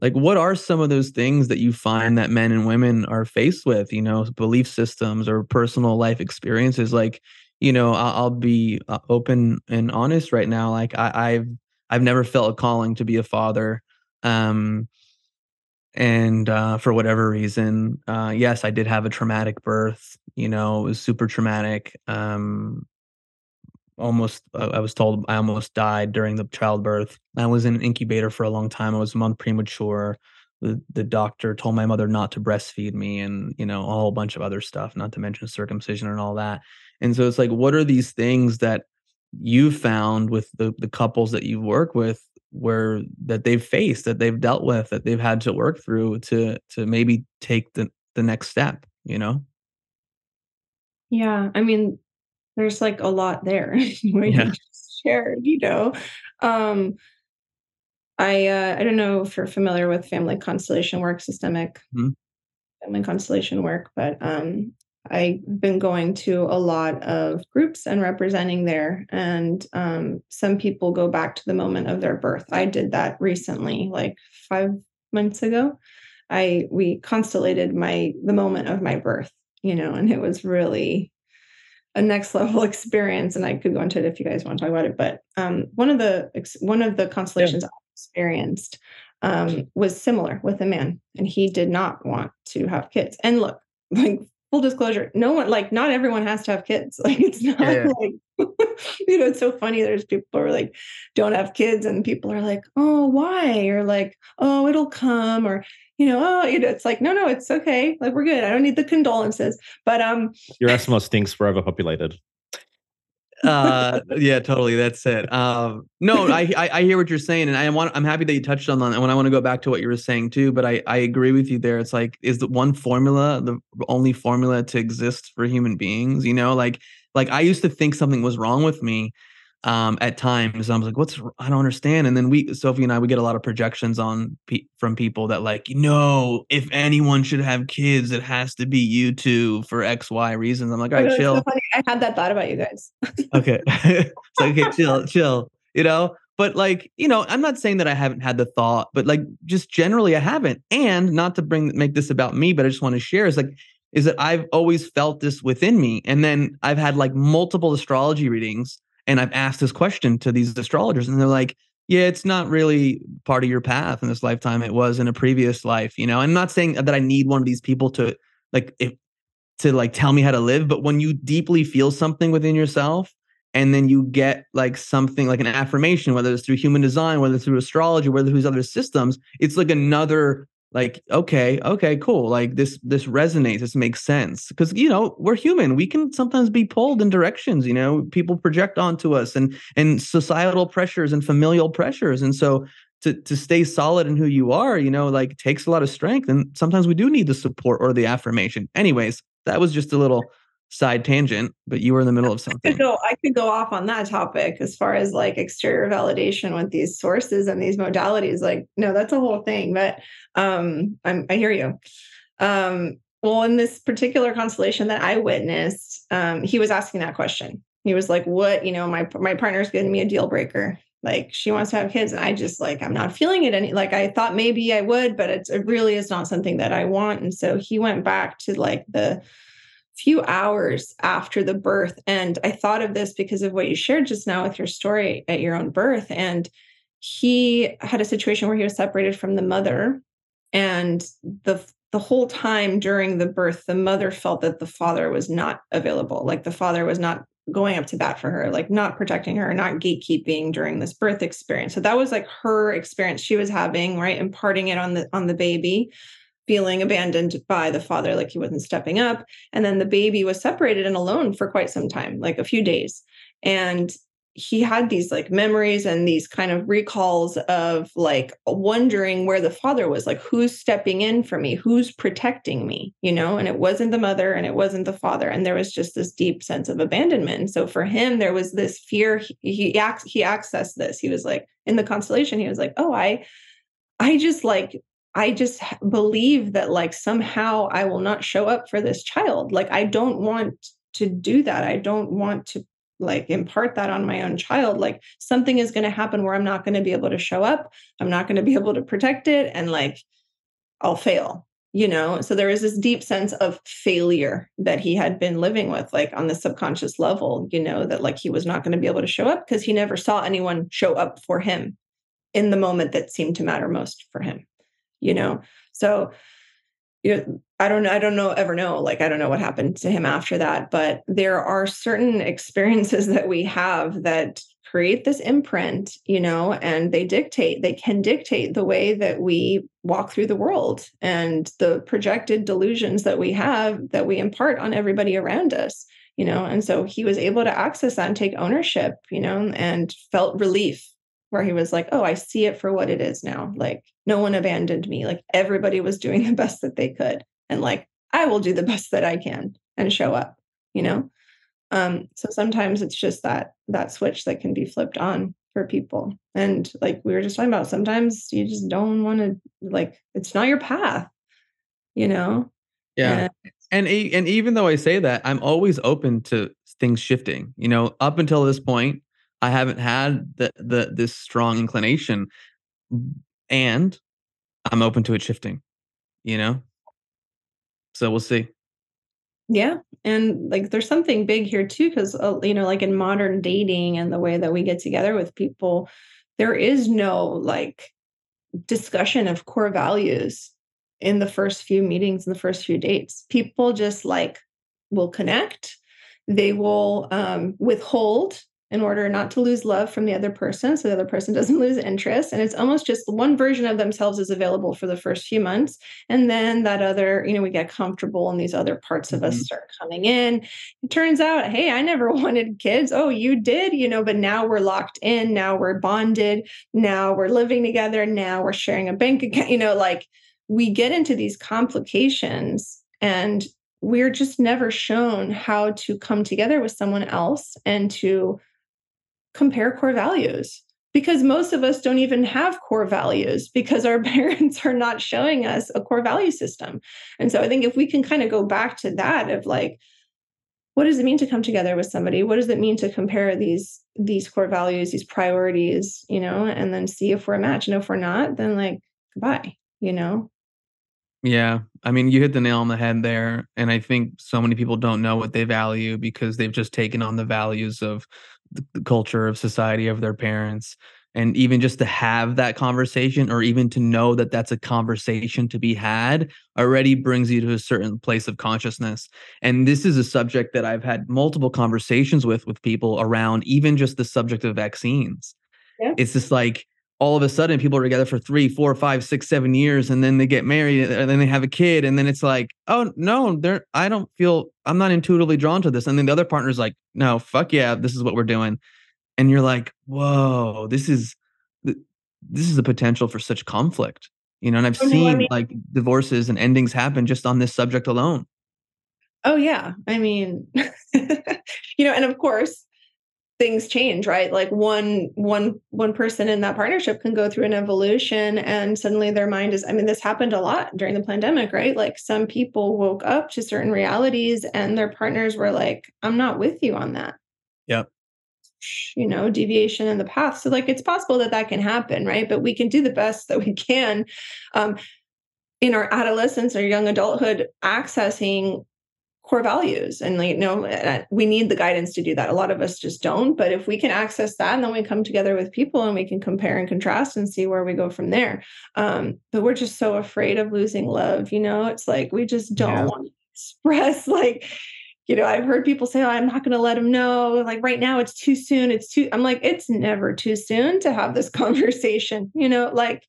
Like what are some of those things that you find that men and women are faced with, you know, belief systems or personal life experiences like you know, I'll, I'll be uh, open and honest right now. Like I, have I've never felt a calling to be a father. Um, and uh, for whatever reason, uh, yes, I did have a traumatic birth. You know, it was super traumatic. Um, almost, I was told I almost died during the childbirth. I was in an incubator for a long time. I was a month premature. The, the doctor told my mother not to breastfeed me and you know a whole bunch of other stuff not to mention circumcision and all that and so it's like, what are these things that you found with the the couples that you work with where that they've faced, that they've dealt with, that they've had to work through to to maybe take the the next step, you know? Yeah. I mean, there's like a lot there what yeah. you just shared, you know. Um I uh, I don't know if you're familiar with family constellation work, systemic mm-hmm. family constellation work, but um, I've been going to a lot of groups and representing there. And um, some people go back to the moment of their birth. I did that recently, like five months ago. I we constellated my the moment of my birth, you know, and it was really a next level experience. And I could go into it if you guys want to talk about it. But um, one of the one of the constellations yeah. Experienced um, was similar with a man, and he did not want to have kids. And look, like full disclosure, no one like not everyone has to have kids. Like it's not yeah. like you know, it's so funny. There's people who are like, don't have kids, and people are like, oh, why? Or like, oh, it'll come, or you know, oh, you know, it's like, no, no, it's okay. Like we're good. I don't need the condolences. But um your Eskimo stinks forever overpopulated uh yeah totally that's it. Um no I, I, I hear what you're saying and i want i'm happy that you touched on that and i want to go back to what you were saying too but i i agree with you there it's like is the one formula the only formula to exist for human beings you know like like i used to think something was wrong with me um, at times. I was like, "What's? I don't understand." And then we, Sophie and I, we get a lot of projections on pe- from people that like, no, if anyone should have kids, it has to be you two for X, Y reasons. I'm like, all right, chill. So I had that thought about you guys. okay, so okay, chill, chill. You know, but like you know i'm not saying that i haven't had the thought but like just generally i haven't and not to bring make this about me but i just want to share is like is that i've always felt this within me and then i've had like multiple astrology readings and I've asked this question to these astrologers, and they're like, yeah, it's not really part of your path in this lifetime. It was in a previous life, you know. I'm not saying that I need one of these people to like if to like tell me how to live, but when you deeply feel something within yourself and then you get like something like an affirmation, whether it's through human design, whether it's through astrology, whether it's through other systems, it's like another like okay okay cool like this this resonates this makes sense. Because you know we're human we can sometimes be pulled in directions you know people project onto us and and societal pressures and familial pressures and so to to stay solid in who you are you know like takes a lot of strength and sometimes we do need the support or the affirmation. Anyways that was just a little side tangent, but you were in the middle of something. I could, go, I could go off on that topic as far as like exterior validation with these sources and these modalities. Like, no, that's a whole thing. But um, I'm, I hear you. Um, well, in this particular constellation that I witnessed, um, he was asking that question. He was like, "What? You know, my my partner's giving me a deal breaker. Like, she wants to have kids, and I just like I'm not feeling it any. Like, I thought maybe I would, but it's, it really is not something that I want." And so he went back to like the few hours after the birth. And I thought of this because of what you shared just now with your story at your own birth. And he had a situation where he was separated from the mother. And the the whole time during the birth, the mother felt that the father was not available. Like the father was not going up to bat for her, like not protecting her, not gatekeeping during this birth experience. So that was like her experience she was having, right? Imparting it on the on the baby feeling abandoned by the father, like he wasn't stepping up. And then the baby was separated and alone for quite some time, like a few days. And he had these like memories and these kind of recalls of like wondering where the father was like who's stepping in for me? Who's protecting me? You know and it wasn't the mother and it wasn't the father. And there was just this deep sense of abandonment. So for him there was this fear. He he, he accessed this. He was like in the constellation he was like oh i i just like I just believe that like somehow I will not show up for this child. Like I don't want to do that. I don't want to like impart that on my own child. Like something is going to happen where I'm not going to be able to show up. I'm not going to be able to protect it and like I'll fail, you know? So there is this deep sense of failure that he had been living with like on the subconscious level, you know, that like he was not going to be able to show up because he never saw anyone show up for him in the moment that seemed to matter most for him you know? So you know, I don't I don't know ever know like I don't know what happened to him after that but there are certain experiences that we have that create this imprint you know and they dictate they can dictate the way that we walk through the world and the projected delusions that we have that we impart on everybody around us you know? And so he was able to access that and take ownership you know and felt relief where he was like, Oh, I see it for what it is now. Like, no one abandoned me. Like, everybody was doing the best that they could. And like, I will do the best that I can and show up, you know? Um, so sometimes it's just that that switch that can be flipped on for people. And like we were just talking about, sometimes you just don't want to like it's not your path, you know? Yeah. And, and and even though I say that, I'm always open to things shifting. You know, up until this point, I haven't had the the this strong inclination, and I'm open to it shifting. You know, so we'll see. Yeah, and like there's something big here too, because uh, you know, like in modern dating and the way that we get together with people, there is no like discussion of core values in the first few meetings and the first few dates. People just like will connect. They will um, withhold in order not to lose love from the other person so the other person doesn't lose interest. And it's almost just one version of themselves is available for the first few months. And then that other you know we get comfortable and these other parts of mm-hmm. us start coming in. It turns out hey i never wanted kids. Oh you did you know but now we're locked in. Now we're bonded. Now we're living together. Now we're sharing a bank account. You know like we get into these complications and we're just never shown how to come together with someone else and to compare core values because most of us don't even have core values because our parents are not showing us a core value system. And so I think if we can kind of go back to that of like, what does it mean to come together with somebody? What does it mean to compare these these core values, these priorities, you know, and then see if we're a match. And if we're not, then like goodbye, you know? Yeah. I mean, you hit the nail on the head there. And I think so many people don't know what they value because they've just taken on the values of the, culture of society of their parents and even just to have that conversation or even to know that that's a conversation to be had already brings you to a certain place of consciousness and this is a subject that i've had multiple conversations with with people around even just the subject of vaccines yeah. it's just like all of a sudden people are together for three four five six seven years and then they get married and then they have a kid and then it's like oh no they're i don't feel i'm not intuitively drawn to this. And then the other partner's like no fuck yeah this is what we're doing. And you're like whoa this is this is a potential for such conflict you know? And i've seen I mean, like divorces and endings happen just on this subject alone. Oh yeah. I mean you know and of course things change right? Like one one one person in that partnership can go through an evolution and suddenly their mind is i mean this happened a lot during the pandemic right? Like some people woke up to certain realities and their partners were like i'm not with you on that. Yep. You know deviation in the path. So like it's possible that that can happen right? But we can do the best that we can um, in our adolescence or young adulthood accessing core values. And like you know uh, we need the guidance to do that. A lot of us just don't. But if we can access that and then we come together with people and we can compare and contrast and see where we go from there. Um, but we're just so afraid of losing love you know? It's like we just don't yeah. want to express like you know i've heard people say oh, i'm not going to let him know. Like right now it's too soon. It's too i'm like it's never too soon to have this conversation you know? Like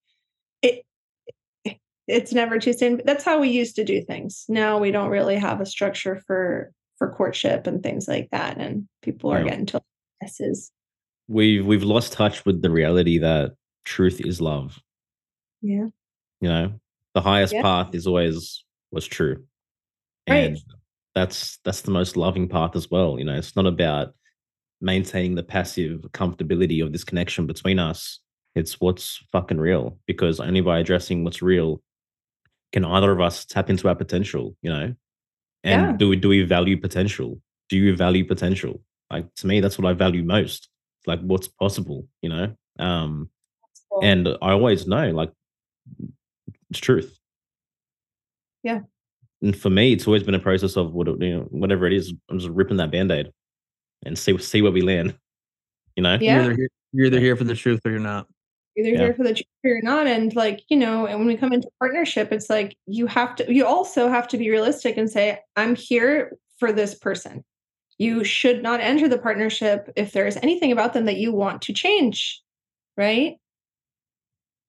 it's never too soon. That's how we used to do things. Now we don't really have a structure for for courtship and things like that, and people are getting to messes. We've we've lost touch with the reality that truth is love. Yeah. You know, the highest yeah. path is always was true. And right. that's that's the most loving path as well. You know, it's not about maintaining the passive comfortability of this connection between us. It's what's fucking real. Because only by addressing what's real can either of us tap into our potential you know? And yeah. do we do we value potential? Do you value potential? Like to me that's what i value most like what's possible you know? Um cool. and i always know like it's truth. Yeah. And for me it's always been a process of what you know whatever it is i'm just ripping that band-aid and see see where we land you know? Yeah. you're, either here, you're either here for the truth or you're not either yeah. there for the truth or not. And like you know and when we come into partnership it's like you have to you also have to be realistic and say i'm here for this person. You should not enter the partnership if there is anything about them that you want to change right?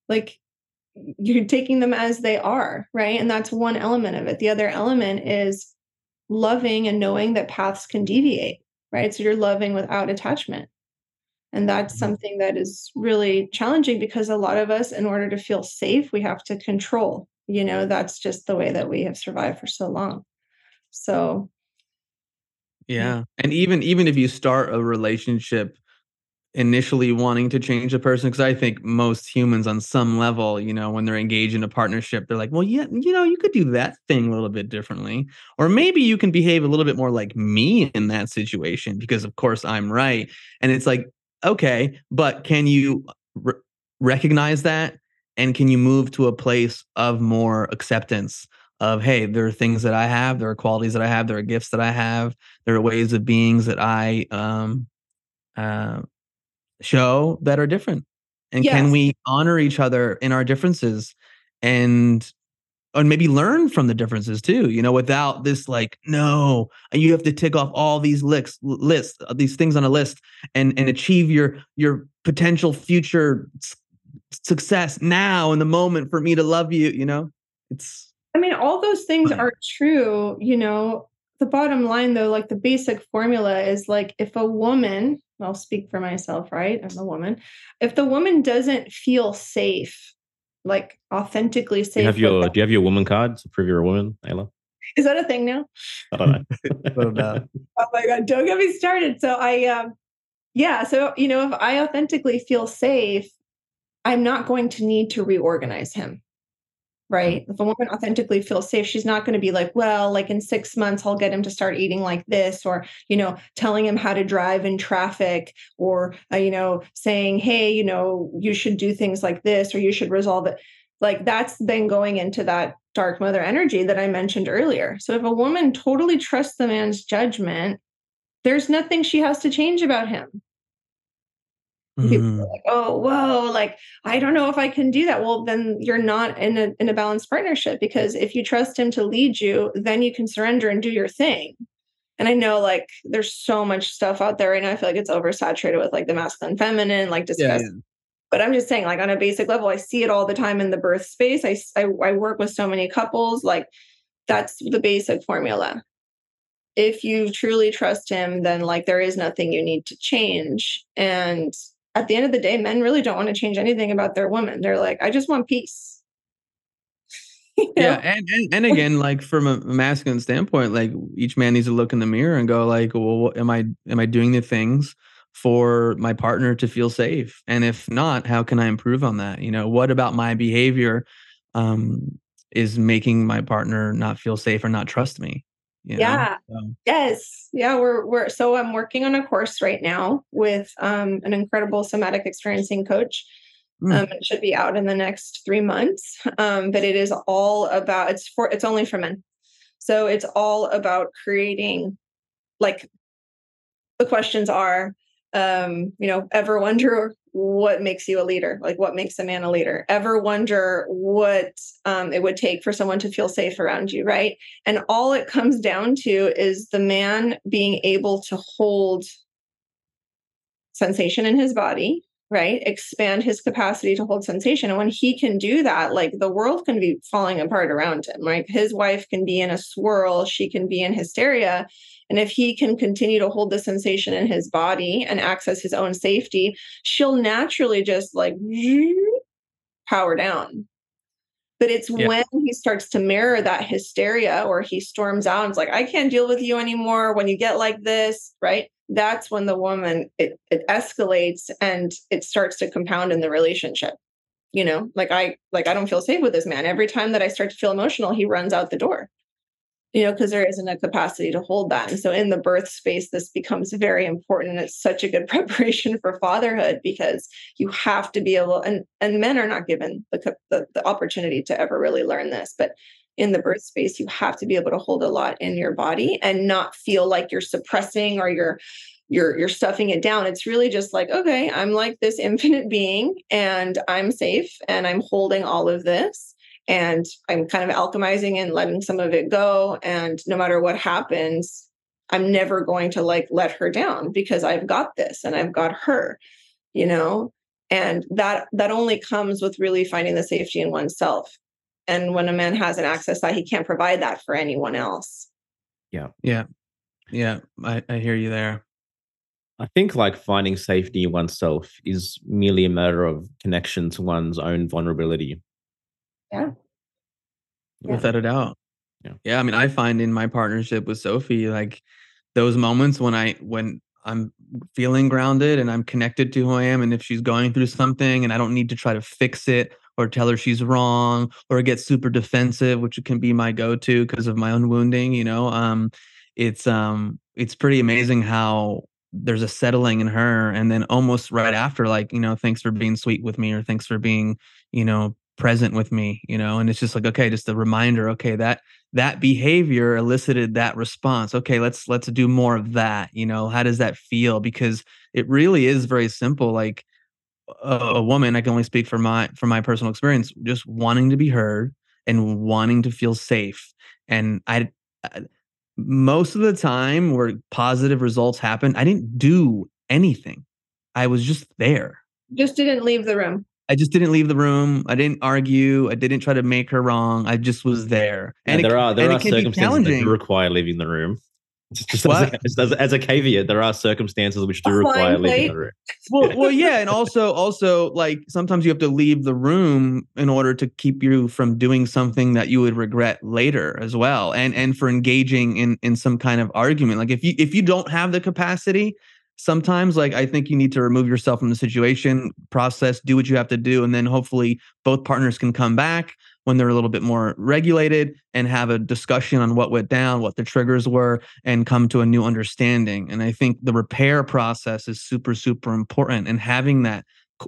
Like you're taking them as they are right? And that's one element of it. The other element is loving and knowing that paths can deviate right? So you're loving without attachment and that's mm-hmm. something that is really challenging because a lot of us, in order to feel safe, we have to control. You know, that's just the way that we have survived for so long. So, yeah. And even even if you start a relationship initially wanting to change a person because i think most humans on some level you know when they're engaged in a partnership they're like well yeah you know you could do that thing a little bit differently or maybe you can behave a little bit more like me in that situation because of course i'm right and it's like okay, but can you re- recognize that and can you move to a place of more acceptance of hey, there are things that I have, there are qualities that I have, there are gifts that I have, there are ways of beings that I um uh, show that are different. And yes. can we honor each other in our differences and and maybe learn from the differences too you know without this like no and you have to tick off all these lists lists uh, these things on a list and and achieve your your potential future success now in the moment for me to love you you know? It's i mean all those things are true you know? The bottom line though like the basic formula is like if a woman i'll speak for myself right? I'm a woman. If the woman doesn't feel safe like authentically safe. Do you have your Do you have your woman card to prove you're a woman, Eyla? Is that a thing now? I don't know. oh my god! Don't get me started. So I um, yeah. So, you know, if I authentically feel safe, I'm not going to need to reorganize him. Right. If a woman authentically feels safe, she's not going to be like, well, like in six months, I'll get him to start eating like this, or, you know, telling him how to drive in traffic, or, uh, you know, saying, hey, you know, you should do things like this, or you should resolve it. Like that's then going into that dark mother energy that I mentioned earlier. So if a woman totally trusts the man's judgment, there's nothing she has to change about him. People Mm. are like, oh, whoa, like I don't know if I can do that. Well, then you're not in a in a balanced partnership because if you trust him to lead you, then you can surrender and do your thing. And I know like there's so much stuff out there right now. I feel like it's oversaturated with like the masculine, feminine, like Yeah, discuss. But I'm just saying, like on a basic level, I see it all the time in the birth space. I I work with so many couples. Like that's the basic formula. If you truly trust him, then like there is nothing you need to change. And at the end of the day, men really don't want to change anything about their woman. They're like, I just want peace. You yeah and, and and again like from a masculine standpoint like each man needs to look in the mirror and go like well what- am i am i doing the things for my partner to feel safe and if not how can i improve on that you know what about my behavior um is making my partner not feel safe or not trust me you know? Yeah. So, Yes. Yeah, we're we're so I'm working on a course right now with um, an incredible somatic experiencing coach. Mm. Um, it should be out in the next three months. Um, but it is all about it's for it's only for men. So it's all about creating like the questions are um, you know, ever wonder what makes you a leader? Like what makes a man a leader? Ever wonder what um, it would take for someone to feel safe around you, right? And all it comes down to is the man being able to hold sensation in his body, right? Expand his capacity to hold sensation. And when he can do that, like the world can be falling apart around him, right? His wife can be in a swirl, she can be in hysteria. And if he can continue to hold the sensation in his body and access his own safety, she'll naturally just like power down. But it's Yeah. when he starts to mirror that hysteria or he storms out and is like, I can't deal with you anymore. When you get like this, right? That's when the woman it, it escalates and it starts to compound in the relationship. You know, like I like I don't feel safe with this man. Every time that I start to feel emotional, he runs out the door. You know, because there isn't a capacity to hold that. And so in the birth space, this becomes very important. It's such a good preparation for fatherhood because you have to be able and and men are not given the, the the opportunity to ever really learn this but in the birth space you have to be able to hold a lot in your body and not feel like you're suppressing or you're you're you're stuffing it down it's really just like okay i'm like this infinite being and i'm safe and i'm holding all of this and i'm kind of alchemizing and letting some of it go and no matter what happens i'm never going to like let her down because i've got this and i've got her you know? And that that only comes with really finding the safety in oneself. And when a man hasn't access that he can't provide that for anyone else. Yeah. Yeah. I, I hear you there. I think like finding safety in oneself is merely a matter of connection to one's own vulnerability. Yeah. Yeah. without a doubt. Yeah. Yeah. I mean, I find in my partnership with Sophie, like those moments when I when I'm feeling grounded and I'm connected to who I am, and if she's going through something and I don't need to try to fix it or tell her she's wrong or get super defensive, which can be my go-to because of my own wounding, you know. Um, it's um it's pretty amazing how there's a settling in her and then almost right after like you know thanks for being sweet with me or thanks for being you know present with me you know and it's just like okay just a reminder okay that that behavior elicited that response. Okay let's let's do more of that you know how does that feel? Because it really is very simple like a, a woman i can only speak from my from my personal experience just wanting to be heard and wanting to feel safe. And i, I most of the time where positive results happen i didn't do anything. I was just there. Just didn't leave the room I just didn't leave the room. I didn't argue. I didn't try to make her wrong. I just was there. And it there c- are there and are it can be circumstances that do require leaving the room. Just, just as, a, as, as a caveat, there are circumstances which do A flying require leaving the room. well, well, yeah, and also, also, like sometimes you have to leave the room in order to keep you from doing something that you would regret later as well, and and for engaging in in some kind of argument. Like if you if you don't have the capacity, sometimes like i think you need to remove yourself from the situation process do what you have to do and then hopefully both partners can come back when they're a little bit more regulated and have a discussion on what went down what the triggers were and come to a new understanding. And i think the repair process is super super important and having that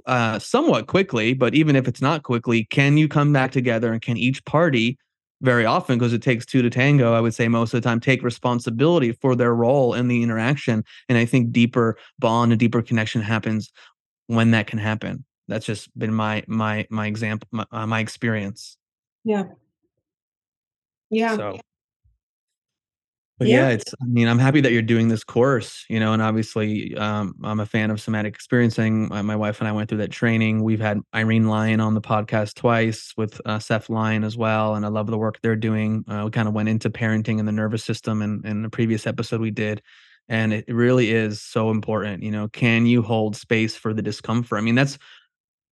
uh, somewhat quickly but even if it's not quickly can you come back together and can each party very often because it takes two to tango i would say most of the time take responsibility for their role in the interaction and i think deeper bond and deeper connection happens when that can happen. That's just been my my my example my, uh, my experience. Yeah. Yeah. So but yeah. yeah. it's i mean i'm happy that you're doing this course you know and obviously um, i'm a fan of somatic experiencing my, my, wife and i went through that training we've had irene lyon on the podcast twice with uh, seth lyon as well and i love the work they're doing uh, we kind of went into parenting and the nervous system in, in the previous episode we did and it really is so important you know can you hold space for the discomfort i mean that's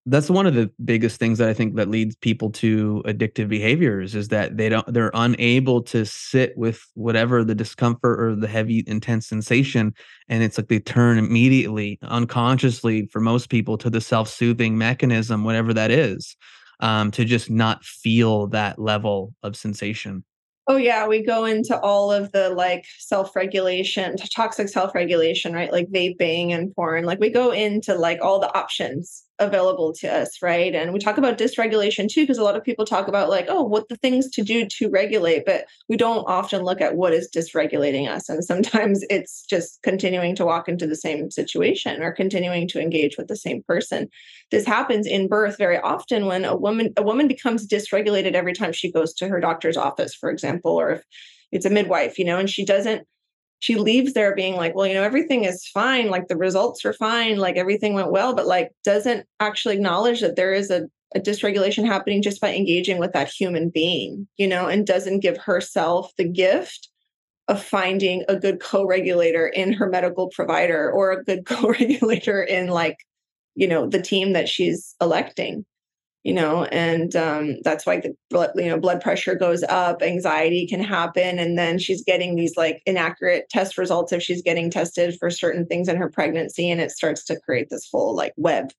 that's one of the biggest things that I think that leads people to addictive behaviors is that they don't they're unable to sit with whatever the discomfort or the heavy intense sensation and it's like they turn immediately unconsciously for most people to the self-soothing mechanism whatever that is um, to just not feel that level of sensation Oh yeah, we go into all of the like self-regulation, toxic self-regulation, right? Like vaping and porn. Like we go into like all the options available to us, right? And we talk about dysregulation too, because a lot of people talk about like, oh, what the things to do to regulate, but we don't often look at what is dysregulating us. And sometimes it's just continuing to walk into the same situation or continuing to engage with the same person. This happens in birth very often when a woman a woman becomes dysregulated every time she goes to her doctor's office, for example, or if it's a midwife, you know, and she doesn't she leaves there being like, well, you know, everything is fine. Like the results are fine. Like everything went well, but like doesn't actually acknowledge that there is a, a dysregulation happening just by engaging with that human being, you know, and doesn't give herself the gift of finding a good co-regulator in her medical provider or a good co-regulator in like, you know, the team that she's electing you know and um, that's why the blood you know blood pressure goes up anxiety can happen and then she's getting these like inaccurate test results if she's getting tested for certain things in her pregnancy and it starts to create this whole like web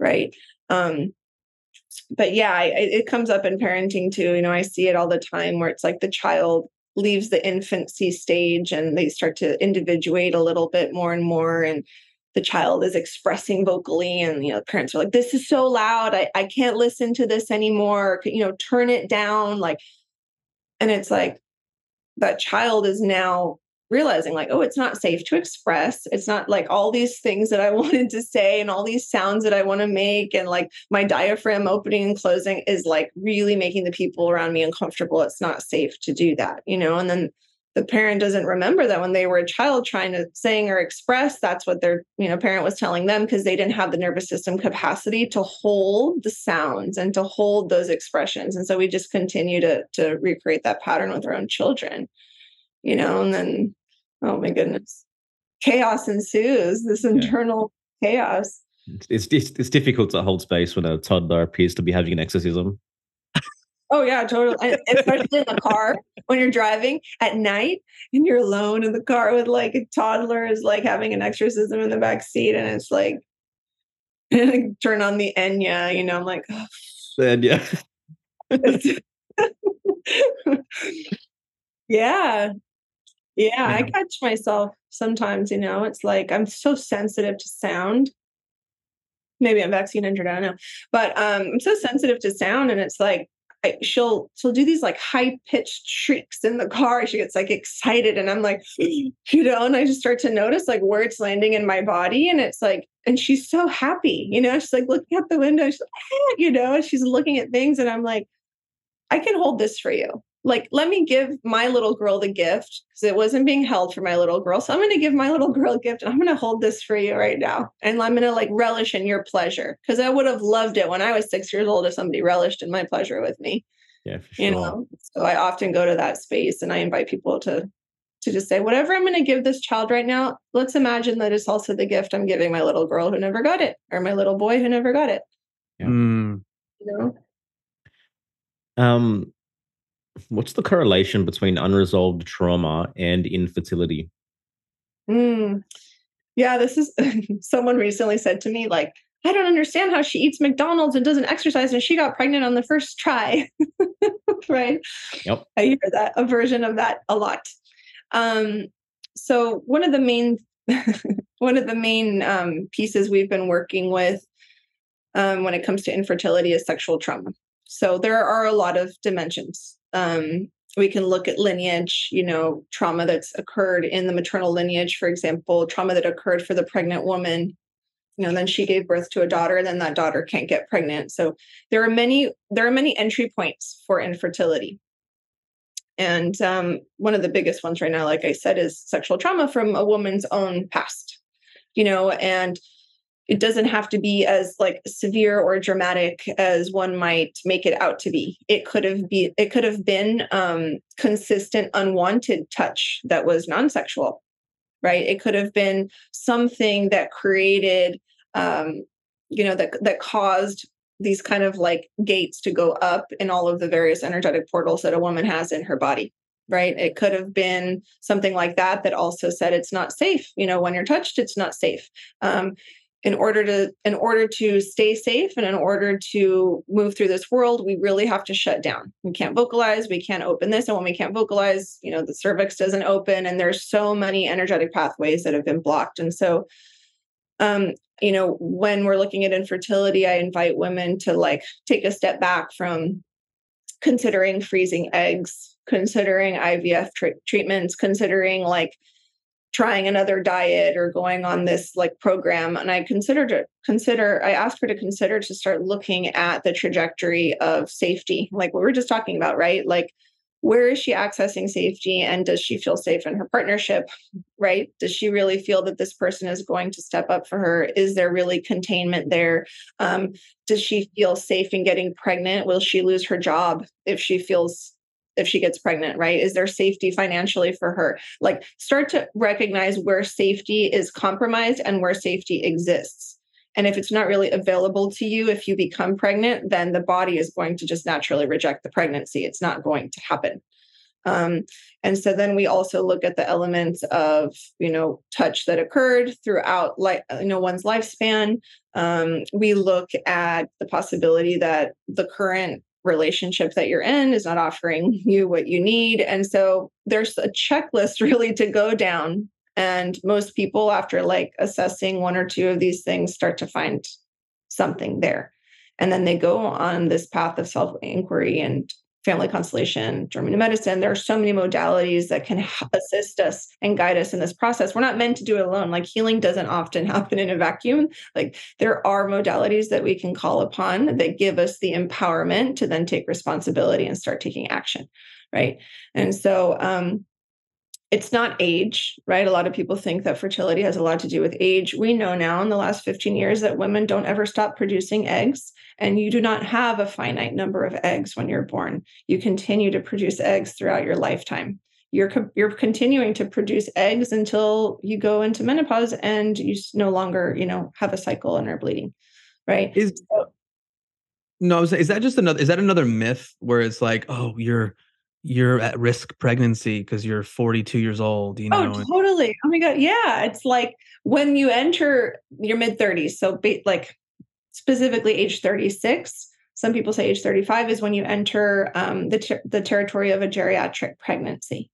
right? Um, but yeah I, it comes up in parenting too you know i see it all the time where it's like the child leaves the infancy stage and they start to individuate a little bit more and more and the child is expressing vocally and you know parents are like this is so loud. I, I can't listen to this anymore. You know turn it down like and it's like that child is now realizing like oh it's not safe to express. It's not like all these things that i wanted to say and all these sounds that i want to make and like my diaphragm opening and closing is like really making the people around me uncomfortable. It's not safe to do that you know and then the parent doesn't remember that when they were a child trying to sing or express that's what their you know parent was telling them because they didn't have the nervous system capacity to hold the sounds and to hold those expressions. And so we just continue to to recreate that pattern with our own children you know and then oh my goodness chaos ensues this internal yeah. chaos it's, it's it's difficult to hold space when a toddler appears to be having an exorcism Oh yeah, totally. especially in the car when you're driving at night and you're alone in the car with like a toddler is like having an exorcism in the back seat, and it's like turn on the Enya. You know, I'm like, oh. Enya. yeah, yeah. I catch myself sometimes. You know, it's like I'm so sensitive to sound. Maybe I'm vaccine injured. I don't know, but um, I'm so sensitive to sound, and it's like She'll she'll do these like high pitched shrieks in the car. She gets like excited, and I'm like, you know, and I just start to notice like where it's landing in my body, and it's like, and she's so happy, you know. She's like looking out the window, she's like, ah, you know, and she's looking at things, and I'm like, I can hold this for you. Like, let me give my little girl the gift because it wasn't being held for my little girl. So I'm going to give my little girl a gift and I'm going to hold this for you right now. And I'm going to like relish in your pleasure because I would have loved it when I was six years old if somebody relished in my pleasure with me. Yeah, for sure. You know, so I often go to that space and I invite people to to just say whatever I'm going to give this child right now. Let's imagine that it's also the gift I'm giving my little girl who never got it or my little boy who never got it. Yeah. Mm. You know. Um, what's the correlation between unresolved trauma and infertility? Mm. Yeah, this is someone recently said to me, like, I don't understand how she eats McDonald's and doesn't exercise and she got pregnant on the first try. right? Yep. I hear that, a version of that a lot. Um, so one of the main one of the main um, pieces we've been working with um, when it comes to infertility is sexual trauma. So there are a lot of dimensions. Um, we can look at lineage, you know, trauma that's occurred in the maternal lineage, for example, trauma that occurred for the pregnant woman. You know, then she gave birth to a daughter, then that daughter can't get pregnant. So there are many, there are many entry points for infertility. And um, one of the biggest ones right now, like I said, is sexual trauma from a woman's own past. You know, and it doesn't have to be as like severe or dramatic as one might make it out to be. It could have be it could have been um consistent unwanted touch that was non-sexual right? It could have been something that created um you know that that caused these kind of like gates to go up in all of the various energetic portals that a woman has in her body right? It could have been something like that that also said it's not safe. You know when you're touched it's not safe. Um, in order to in order to stay safe and in order to move through this world we really have to shut down. We can't vocalize we can't open this and when we can't vocalize you know the cervix doesn't open and there's so many energetic pathways that have been blocked. And so um you know when we're looking at infertility i invite women to like take a step back from considering freezing eggs considering ivf treatments considering like trying another diet or going on this like program and i considered to consider i asked her to consider to start looking at the trajectory of safety like what we were just talking about right? Like where is she accessing safety and does she feel safe in her partnership right? Does she really feel that this person is going to step up for her? Is there really containment there? Um, does she feel safe in getting pregnant? Will she lose her job if she feels if she gets pregnant, right? Is there safety financially for her? Like start to recognize where safety is compromised and where safety exists. And if it's not really available to you, if you become pregnant, then the body is going to just naturally reject the pregnancy. It's not going to happen. Um, and so then we also look at the elements of you know touch that occurred throughout like you know one's lifespan um, we look at the possibility that the current relationship that you're in is not offering you what you need. And so there's a checklist really to go down. And most people, after like assessing one or two of these things, start to find something there. And then they go on this path of self inquiry and family constellation, German medicine. There are so many modalities that can assist us and guide us in this process. We're not meant to do it alone. Like healing doesn't often happen in a vacuum. Like there are modalities that we can call upon that give us the empowerment to then take responsibility and start taking action. Right. And so, um, it's not age, right? A lot of people think that fertility has a lot to do with age. We know now in the last 15 years that women don't ever stop producing eggs, and you do not have a finite number of eggs when you're born. You continue to produce eggs throughout your lifetime. You're you're continuing to produce eggs until you go into menopause and you no longer, you know, have a cycle and are bleeding, right? Is so, no, is that just another? Is that another myth where it's like, oh, you're you're at risk pregnancy because you're 42 years old you oh, know oh totally oh my god yeah it's like when you enter your mid 30s so be, like specifically age 36 some people say age 35 is when you enter um, the, ter- the territory of a geriatric pregnancy.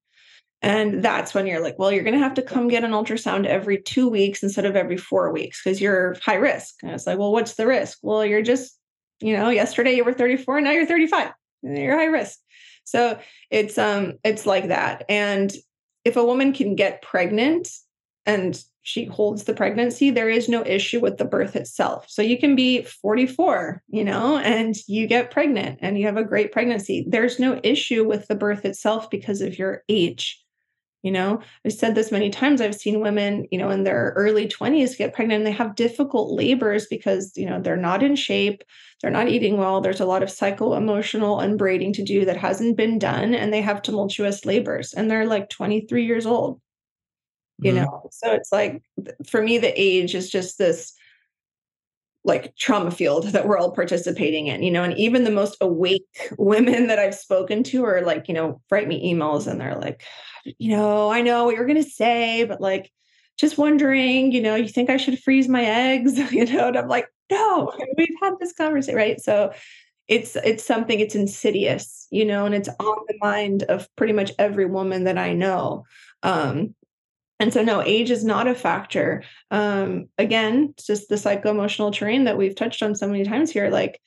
And that's when you're like well you're going to have to come get an ultrasound every two weeks instead of every four weeks because you're high risk. And it's like well what's the risk? Well you're just you know yesterday you were 34 now you're 35 you're high risk. So it's um it's like that. And if a woman can get pregnant and she holds the pregnancy, there is no issue with the birth itself. So you can be 44, you know, and you get pregnant and you have a great pregnancy. There's no issue with the birth itself because of your age. You know, I've said this many times. I've seen women, you know, in their early 20s get pregnant and they have difficult labors because, you know, they're not in shape, they're not eating well. There's a lot of psycho emotional unbraiding to do that hasn't been done. And they have tumultuous labors and they're like 23 years old, you mm-hmm. know? So it's like, for me, the age is just this like trauma field that we're all participating in, you know, and even the most awake women that I've spoken to are like, you know, write me emails and they're like, you know, I know what you're going to say, but like, just wondering, you know, you think I should freeze my eggs? You know, and I'm like, no, we've had this conversation, right? So it's it's something it's insidious, you know, and it's on the mind of pretty much every woman that I know. Um, and so no, age is not a factor. Um, again, it's just the psycho-emotional terrain that we've touched on so many times here, like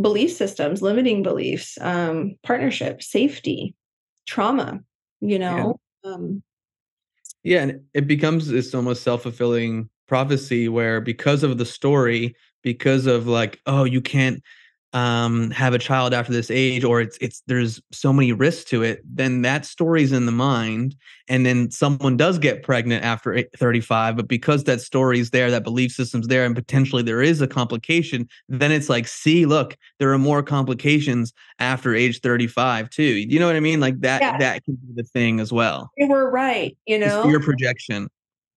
belief systems, limiting beliefs, um, partnership, safety, trauma, you know. Yeah. Um, yeah, and it becomes this almost self-fulfilling prophecy where because of the story, because of like, oh, you can't um, have a child after this age, or it's it's there's so many risks to it, then that story's in the mind, and then someone does get pregnant after 35, but because that story's there, that belief system's there, and potentially there is a complication, then it's like, see, look, there are more complications after age 35 too. You know what I mean? Like that Yeah. that can be the thing as well. you were right, you know. your projection.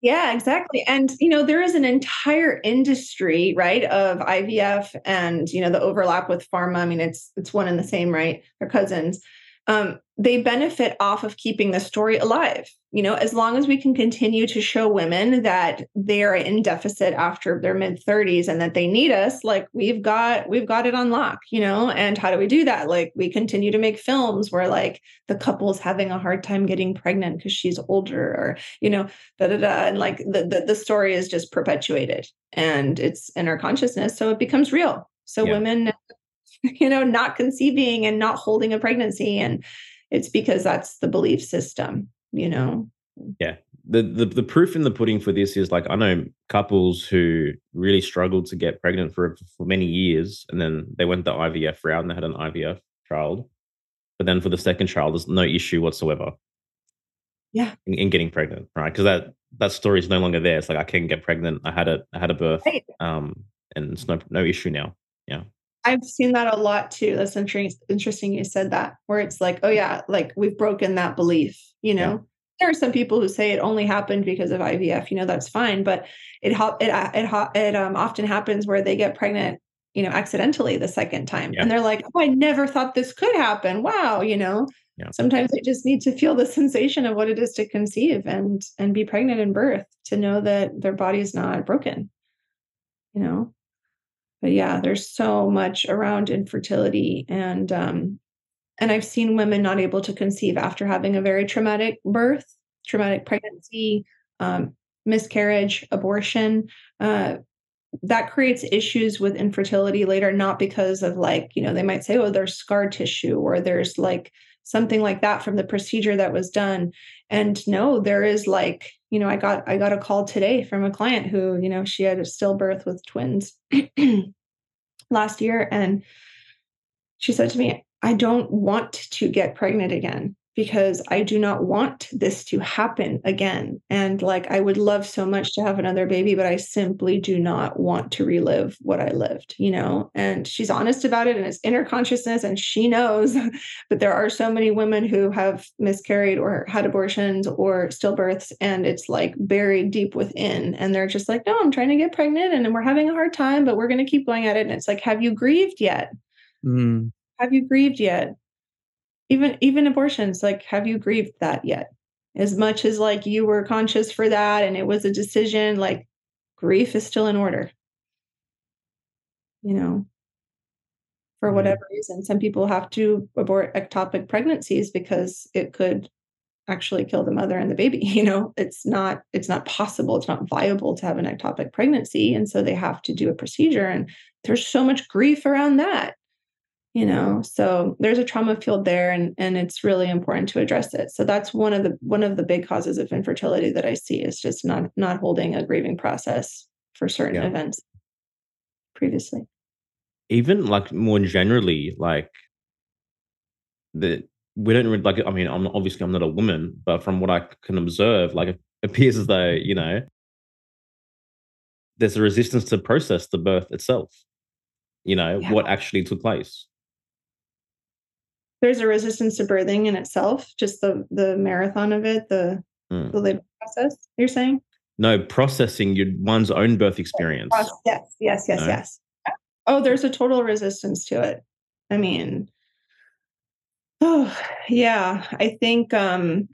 Yeah, exactly. And you know, there is an entire industry, right, of IVF and you know the overlap with pharma. I mean, it's it's one and the same, right? They're cousins. Um, they benefit off of keeping the story alive. You know, as long as we can continue to show women that they are in deficit after their mid 30s and that they need us, like we've got we've got it on lock, you know. And how do we do that? Like we continue to make films where like the couple's having a hard time getting pregnant because she's older, or you know, da da da and like the, the the story is just perpetuated and it's in our consciousness so it becomes real so Yeah. women you know not conceiving and not holding a pregnancy and it's because that's the belief system you know Yeah. the, the the proof in the pudding for this is like I know couples who really struggled to get pregnant for for many years, and then they went the IVF route and they had an IVF child, but then for the second child, there's no issue whatsoever. Yeah. in, in getting pregnant, right? Because that that story is no longer there. It's like I can get pregnant. I had a I had a birth, Right. um, and it's no no issue now. I've seen that a lot too that's interesting interesting you said that where it's like oh yeah like we've broken that belief you know Yeah. there are some people who say it only happened because of ivf you know that's fine but it it uh, it, it um, often happens where they get pregnant you know accidentally the second time Yeah. and they're like oh i never thought this could happen wow you know Yeah. sometimes they just need to feel the sensation of what it is to conceive and and be pregnant in birth to know that their body is not broken you know but yeah there's so much around infertility and um and i've seen women not able to conceive after having a very traumatic birth traumatic pregnancy um, miscarriage abortion uh, that creates issues with infertility later not because of like you know they might say oh there's scar tissue or there's like something like that from the procedure that was done. And no there is like you know i got i got a call today from a client who you know she had a stillbirth with twins last year and she said to me i don't want to get pregnant again because i do not want this to happen again. And like i would love so much to have another baby but i simply do not want to relive what i lived you know? And she's honest about it and it's inner consciousness and she knows but there are so many women who have miscarried or had abortions or stillbirths and it's like buried deep within and they're just like no i'm trying to get pregnant and we're having a hard time but we're going to keep going at it. And it's like have you grieved yet? Mm. have you grieved yet even even abortions like have you grieved that yet? As much as like you were conscious for that and it was a decision like grief is still in order. You know? For whatever reason some people have to abort ectopic pregnancies because it could actually kill the mother and the baby you know? It's not it's not possible it's not viable to have an ectopic pregnancy and so they have to do a procedure and there's so much grief around that you know so there's a trauma field there and and it's really important to address it so that's one of the one of the big causes of infertility that i see is just not not holding a grieving process for certain Yeah. events previously even like more generally, like the we don't really like. I mean, I'm obviously I'm not a woman, but from what I can observe, like it appears as though you know there's a resistance to process the birth itself. You know Yeah. what actually took place. There's a resistance to birthing in itself just the the marathon of it the Mm. the labor process you're saying No, processing your one's own birth experience. Yes yes yes No? yes oh there's a total resistance to it i mean oh yeah i think um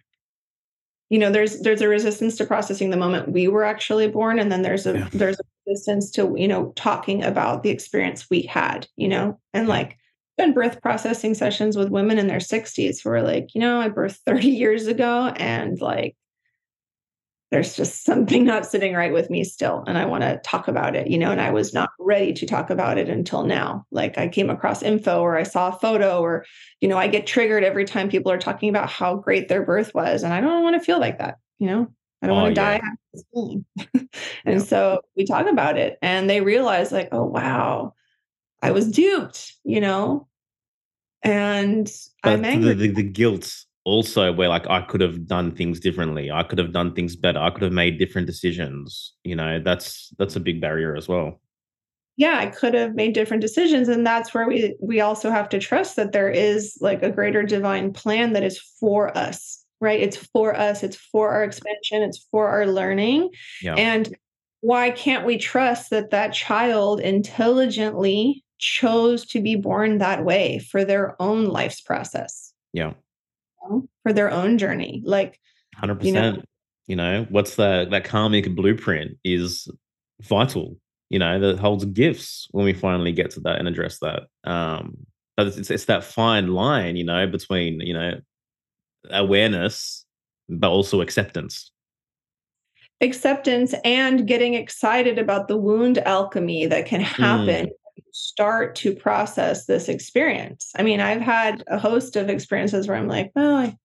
you know there's there's a resistance to processing the moment we were actually born and then there's a Yeah. there's a resistance to you know talking about the experience we had you know and like been birth processing sessions with women in their 60s who are like you know i birthed 30 years ago and like there's just something not sitting right with me still and i want to talk about it you know and i was not ready to talk about it until now like i came across info or i saw a photo or you know i get triggered every time people are talking about how great their birth was and i don't want to feel like that you know i don't Oh, want to yeah. die having this feeling and Yeah. so we talk about it and they realize like oh wow i was duped you know and But i'm the, angry the, the guilt also where like I could have done things differently. I could have done things better. I could have made different decisions. You know, that's that's a big barrier as well. yeah i could have made different decisions and that's where we we also have to trust that there is like a greater divine plan that is for us right it's for us it's for our mm. expansion it's for our learning Yeah. and why can't we trust that that child intelligently chose to be born that way for their own life's process yeah. you know, for their own journey like 100%. You know? You know, what's the that karmic blueprint is vital. You know, that holds gifts when we finally get to that and address that. Um, but it's, it's it's that fine line, you know, between you know awareness but also acceptance. acceptance and getting excited about the wound alchemy that can happen Mm. Start to process this experience. I mean, I've had a host of experiences where I'm like, well, I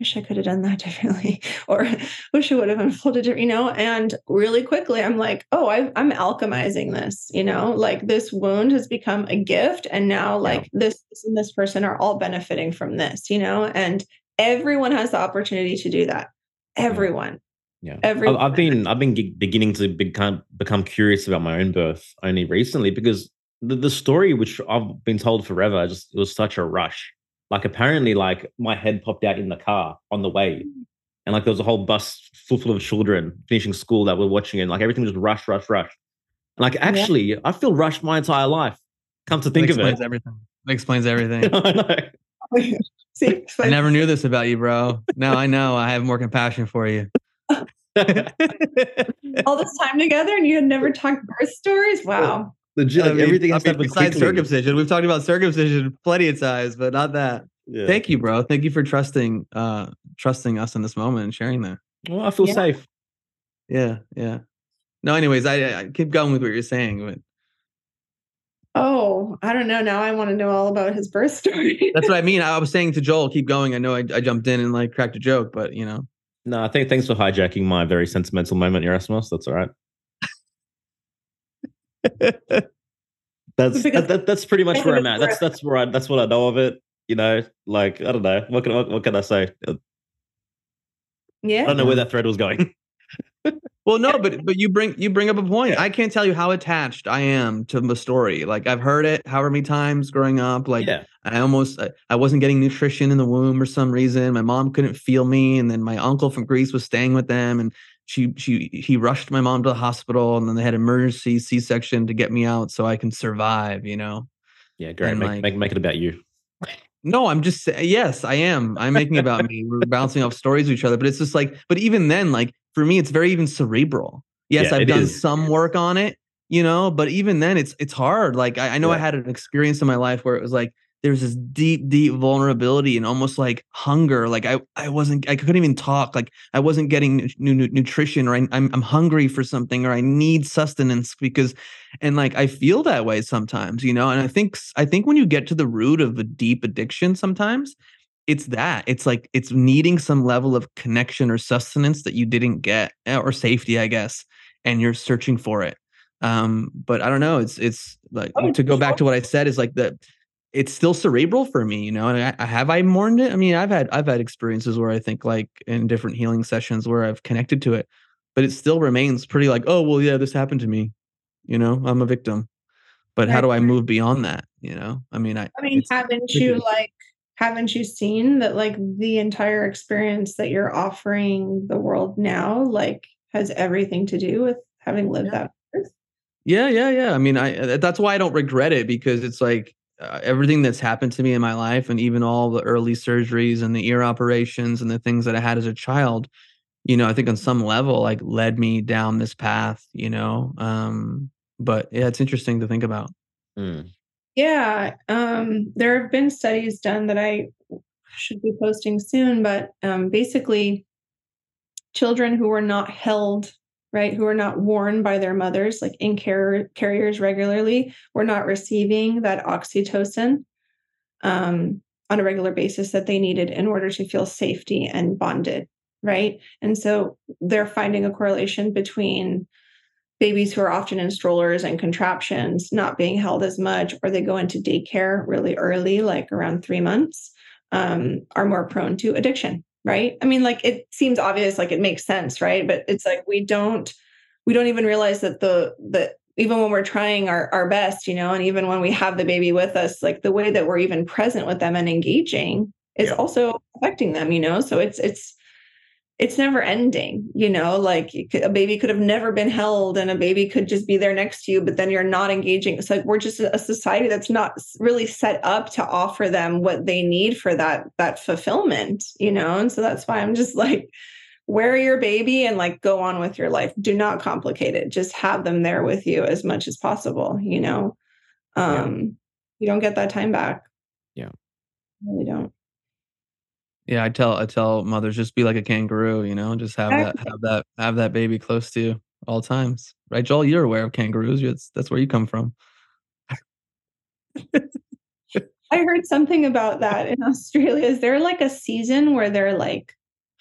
wish I could have done that differently, or wish it would have unfolded, you know. And really quickly, I'm like, oh, I, I'm alchemizing this, you know, like this wound has become a gift, and now like this, this and this person are all benefiting from this, you know. And everyone has the opportunity to do that. Everyone. Yeah, I've, Everyone. I've been I've been beginning to become become curious about my own birth only recently because the, the story which I've been told forever just it was such a rush. Like apparently, like my head popped out in the car on the way, mm. and like there was a whole bus full full of children finishing school that were watching it. And, like everything was rush, rush, rush. And like actually, I feel rushed my entire life. Come to think That of it, explains everything. That explains everything. I. See, I never knew this about you, bro. Now I know. I have more compassion for you. all this time together and you had never talked birth stories. Wow. Legit, I mean- everything I has to mean, besides circumcision. We've talked about circumcision plenty of times, but not that. Yeah. Thank you, bro. Thank you for trusting uh trusting us in this moment and sharing that. Well, I feel Yeah. safe. Yeah, yeah. No, anyways, I, I keep going with what you're saying. But Oh, I don't know. Now I want to know all about his birth story. that's what I mean. I was saying to Joel, keep going. I know I, I jumped in and like cracked a joke, but you know, No, I think thanks for hijacking my very sentimental moment, Yerasimos. That's all right. That's that, that- that's pretty much where I'm at. That's that's where I that's what I know of it. You know, like I don't know. What can what, what can I say? Uh, yeah, I don't know where that thread was going. well, no, but but you bring you bring up a point. I can't tell you how attached I am to the story. Like I've heard it however many times growing up. Like yeah, I almost I, I wasn't getting nutrition in the womb for some reason. My mom couldn't feel me, and then my uncle from Greece was staying with them, and she she he rushed my mom to the hospital, and then they had emergency C section to get me out so I can survive. You know. yeah, great. Make, like- make make it about you. No, I'm just yes, I am. I'm making it about me. We're bouncing off stories with each other, but it's just like, but even then, like for me, it's very even cerebral. Yes, Yeah, I've done is. some work on it, you know, but even then, it's it's hard. Like I, I know I had an experience in my life where it was like there's this deep, deep vulnerability and almost like hunger. Like I, I wasn't, I couldn't even talk. Like I wasn't getting nu- nu- nutrition, or I, I'm, I'm hungry for something, or I need sustenance because and like i feel that way sometimes you know and i think i think when you get to the root of a deep addiction sometimes it's that it's like it's needing some level of connection or sustenance that you didn't get eh, or safety i guess and you're searching for it um but i don't know it's it's like Oh, to go back to what i said is like that it's still cerebral for me you know and I, have i mourned it i mean i've had i've had experiences where i think like in different healing sessions where i've connected to it but it still remains pretty like oh well yeah this happened to me you know i'm a victim but how do i move beyond that you know i mean i I mean, haven't you like haven't you seen that like the entire experience that you're offering the world now like has everything to do with having lived Yeah. that birth? Yeah, yeah, yeah. I mean, I uh, that's why I don't regret it because it's like uh, everything that's happened to me in my life, and even all the early surgeries and the ear operations and the things that I had as a child. you know, I think on some level, like led me down this path, you know. Um, but yeah, it's interesting to think about. Mm. Yeah, um, there have been studies done that I should be posting soon, but um, basically, children who were not held, right, who are not worn by their mothers, like in car- carriers regularly, were not receiving that oxytocin um, on a regular basis that they needed in order to feel safety and bonded, right? And so they're finding a correlation between babies who are often in strollers and contraptions not being held as much, or they go into daycare really early, like around three months, um, are more prone to addiction, right? I mean, like it seems obvious, like it makes sense, right? But it's like we don't we don't even realize that the that even when we're trying our, our best, you know, and even when we have the baby with us, like the way that we're even present with them and engaging is Yeah. also affecting them, you know. So it's it's it's never ending, you know, like you could, a baby could have never been held and a baby could just be there next to you, but then you're not engaging. It's like we're just a society that's not really set up to offer them what they need for that that fulfillment, you know. And so that's why I'm just like wear your baby and like go on with your life. Do not complicate it. Just have them there with you as much as possible, you know. Yeah. Um you don't get that time back. Yeah. You really don't. Yeah, I tell I tell mothers just be like a kangaroo, you know, just have that have that have that baby close to you all times, right? Joel, you're aware of kangaroos. That's that's where you come from. I heard something about that in Australia. Is there like a season where they're like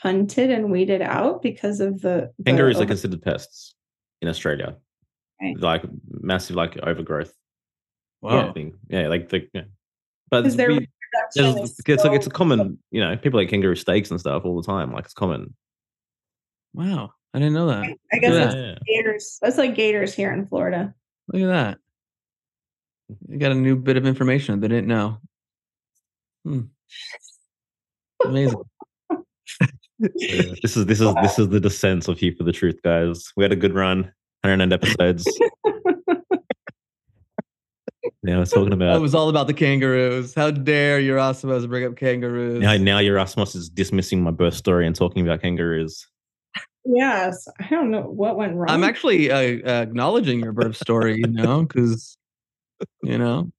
hunted and weeded out because of the, the Kangaroos are considered pests in Australia. Right. Like massive, like overgrowth. Wow. thing. Yeah, like the. Yeah. But Because their we- reproduction it's, is it's like it's a common, you know, people eat kangaroo steaks and stuff all the time. Like it's common. Wow. I didn't know that. I guess that's Yeah. gators. That's like gators here in Florida. Look at that. You got a new bit of information that I didn't know. Hmm. Amazing. Yeah. This is this is this is the descent of Here for the Truth, guys. We had a good run, 109 episodes. now we're talking about. It was all about the kangaroos. How dare Yerasimos bring up kangaroos? now. Now Yerasimos is dismissing my birth story and talking about kangaroos. Yes. I don't know what went wrong. I'm actually uh, uh, acknowledging your birth story, you know, because you know,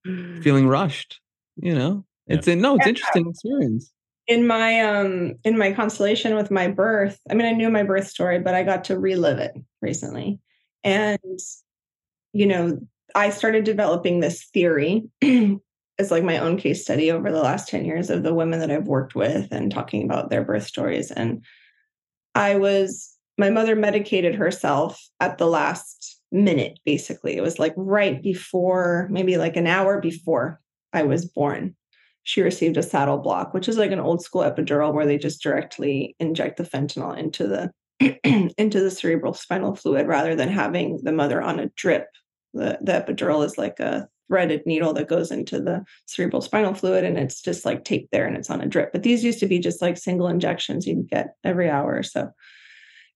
feeling rushed. You know, Yeah. it's in no, it's Yeah. interesting experience. in my um in my constellation with my birth i mean i knew my birth story but i got to relive it recently and you know i started developing this theory it's like my own case study over the last 10 years of the women that i've worked with and talking about their birth stories and i was my mother medicated herself at the last minute basically it was like right before maybe like an hour before i was born she received a saddle block, which is like an old school epidural where they just directly inject the fentanyl into the into the cerebral spinal fluid rather than having the mother on a drip. The the epidural is like a threaded needle that goes into the cerebral spinal fluid and it's just like taped there and it's on a drip. But these used to be just like single injections you'd get every hour or so.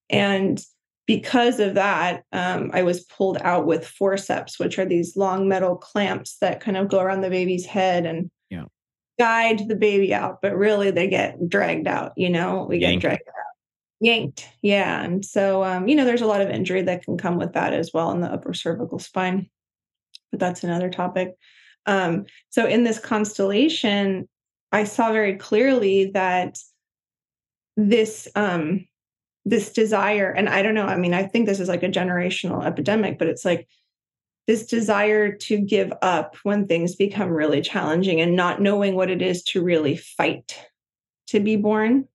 And because of that, um, I was pulled out with forceps, which are these long metal clamps that kind of go around the baby's head and Yeah. guide the baby out, but really they get dragged out, you know, we Yanked. get dragged out. Yanked. Yeah. And so, um, you know, there's a lot of injury that can come with that as well in the upper cervical spine, but that's another topic. Um, so in this constellation, I saw very clearly that this um this desire and i don't know i mean i think this is like a generational epidemic but it's like this desire to give up when things become really challenging and not knowing what it is to really fight to be born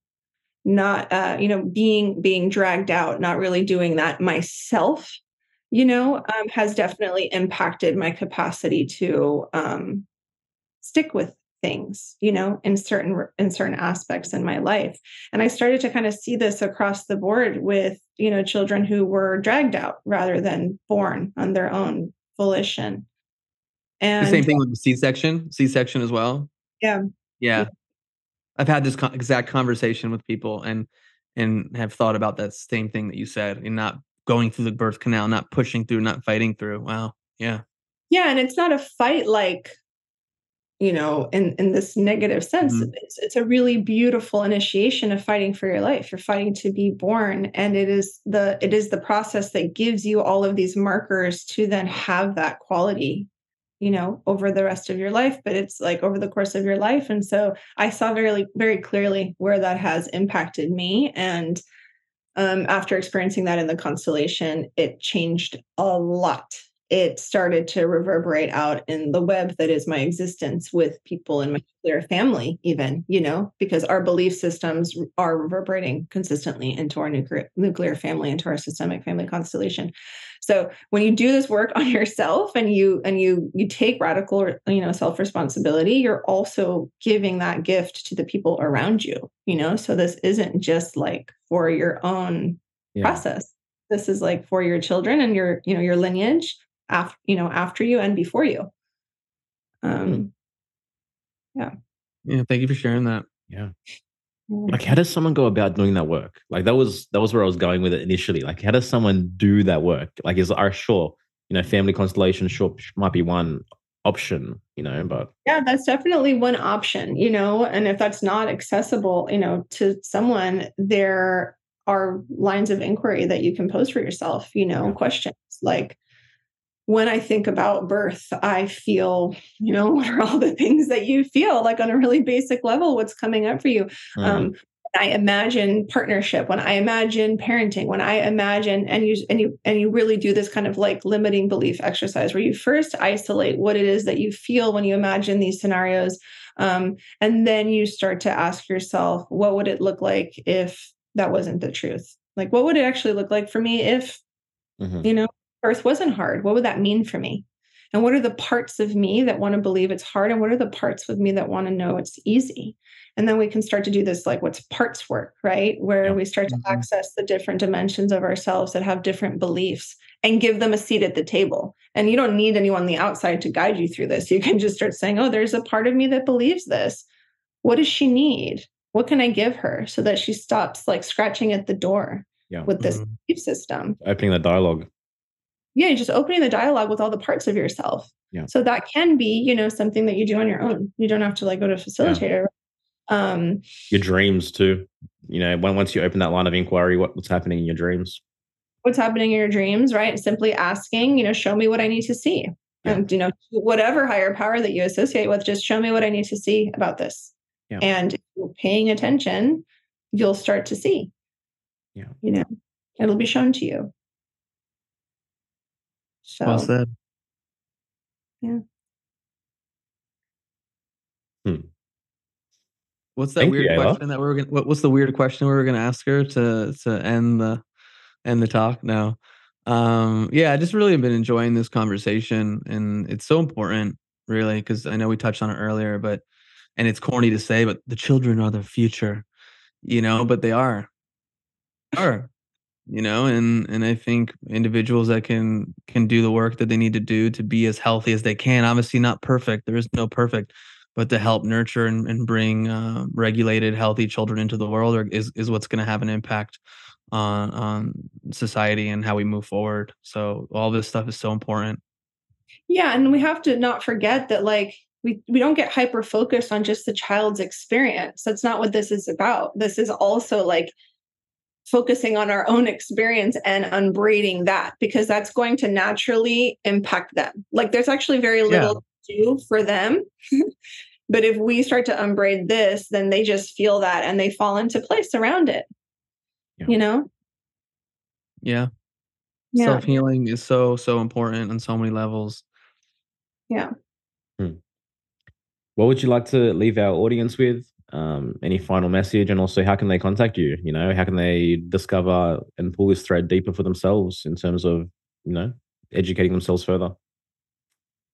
not uh you know being being dragged out not really doing that myself you know um, has definitely impacted my capacity to um stick with things you know in certain in certain aspects in my life and i started to kind of see this across the board with you know children who were dragged out rather than born on their own volition and the same thing with the C-section, C-section as well. Yeah. Yeah. I've had this con- exact conversation with people and and have thought about that same thing that you said and not going through the birth canal, not pushing through, not fighting through. Wow. Yeah. yeah and it's not a fight like you know in in this negative sense Mhm. it's, it's a really beautiful initiation of fighting for your life you're fighting to be born and it is the it is the process that gives you all of these markers to then have that quality you know over the rest of your life but it's like over the course of your life and so i saw very very clearly where that has impacted me and um, after experiencing that in the constellation it changed a lot it started to reverberate out in the web that is my existence with people in my nuclear family even you know because our belief systems are reverberating consistently into our nuclear nuclear family into our systemic family constellation. So when you do this work on yourself and you and you you take radical you know self responsibility you're also giving that gift to the people around you you know? So this isn't just like for your own Yeah. process. This is like for your children and your you know your lineage after you know after you and before you um Yeah, yeah thank you for sharing that. Yeah. Like, how does someone go about doing that work? Like, that was that was where I was going with it initially. Like, how does someone do that work? Like, is are sure, you know, family constellation sure might be one option, you know, but yeah that's definitely one option you know and if that's not accessible you know to someone there are lines of inquiry that you can pose for yourself you know Yeah. questions like when i think about birth i feel you know what are all the things that you feel like on a really basic level what's coming up for you mm, um, I imagine partnership, when I imagine parenting, when I imagine and you and you and you really do this kind of like limiting belief exercise where you first isolate what it is that you feel when you imagine these scenarios, um, and then you start to ask yourself, what would it look like if that wasn't the truth? Like, what would it actually look like for me if mhm. you know birth wasn't hard? What would that mean for me? And what are the parts of me that want to believe it's hard? And what are the parts of me that want to know it's easy? And then we can start to do this like what's parts work, right? Where Yeah. we start to Mhm. access the different dimensions of ourselves that have different beliefs and give them a seat at the table. And you don't need anyone on the outside to guide you through this. You can just start saying, oh, there's a part of me that believes this. What does she need? What can I give her so that she stops like scratching at the door Yeah. with this Mhm. belief system? opening the dialogue. Yeah just opening the dialogue with all the parts of yourself Yeah. so that can be you know something that you do on your own you don't have to like go to a facilitator um Your dreams too. You know, when once you open that line of inquiry, what, what's happening in your dreams? what's happening in your dreams right simply asking you know show me what i need to see Yeah. and you know whatever higher power that you associate with just show me what i need to see about this Yeah. and if you're paying attention you'll start to see Yeah. you know it'll be shown to you so Well said. What's that Thank you, weird Eyla. question that we were gonna? What, what's the weird question we were gonna ask her to to end the end the talk? No, um, yeah, I just really have been enjoying this conversation, and it's so important, really, because I know we touched on it earlier, but and it's corny to say, but the children are the future, you know, but they are, are, you know, and and I think individuals that can can do the work that they need to do to be as healthy as they can. Obviously, not perfect. There is no perfect but to help nurture and, and bring uh, regulated, healthy children into the world is is what's going to have an impact on on society and how we move forward. So all this stuff is so important. Yeah, and we have to not forget that like we we don't get hyper focused on just the child's experience. That's not what this is about. This is also like focusing on our own experience and unbraiding that because that's going to naturally impact them. Like there's actually very little to do for them. but if we start to unbraid this, then they just feel that and they fall into place around it. Yeah. You know? Yeah, Yeah. self healing is so so important on so many levels. Yeah. Hmm. What would you like to leave our audience with? Um, any final message, and also how can they contact you? You know, how can they discover and pull this thread deeper for themselves in terms of you know educating themselves further?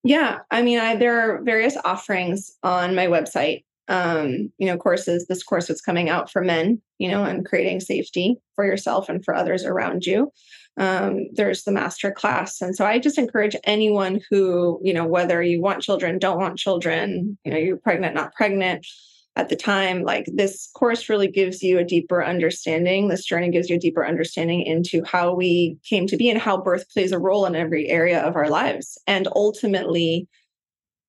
Yeah, I mean, I, there are various offerings on my website. Um, you know, courses. This course is coming out for men. You know, and creating safety for yourself and for others around you. Um, there's the master class, and so I just encourage anyone who, you know, whether you want children, don't want children, you know, you're pregnant, not pregnant, at the time like this course really gives you a deeper understanding this journey gives you a deeper understanding into how we came to be and how birth plays a role in every area of our lives and ultimately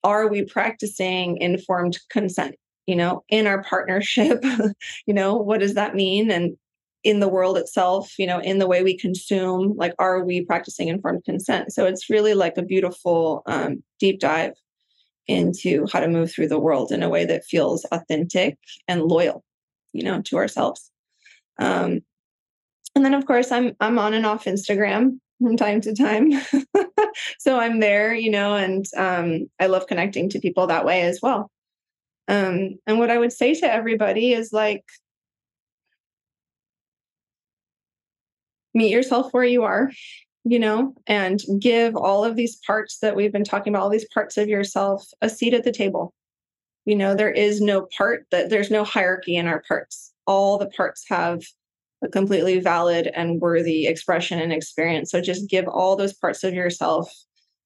are we practicing informed consent? You know, in our partnership, you know, what does that mean? And in the world itself, you know, in the way we consume, like, are we practicing informed consent? So it's really like a beautiful um, deep dive into how to move through the world in a way that feels authentic and loyal, you know, to ourselves. Um, and then, of course, I'm I'm on and off Instagram from time to time, so I'm there, you know, and um, I love connecting to people that way as well. Um, and what I would say to everybody is like, meet yourself where you are you know and give all of these parts that we've been talking about all these parts of yourself a seat at the table. You know there is no part that there's no hierarchy in our parts. All the parts have a completely valid and worthy expression and experience. So just give all those parts of yourself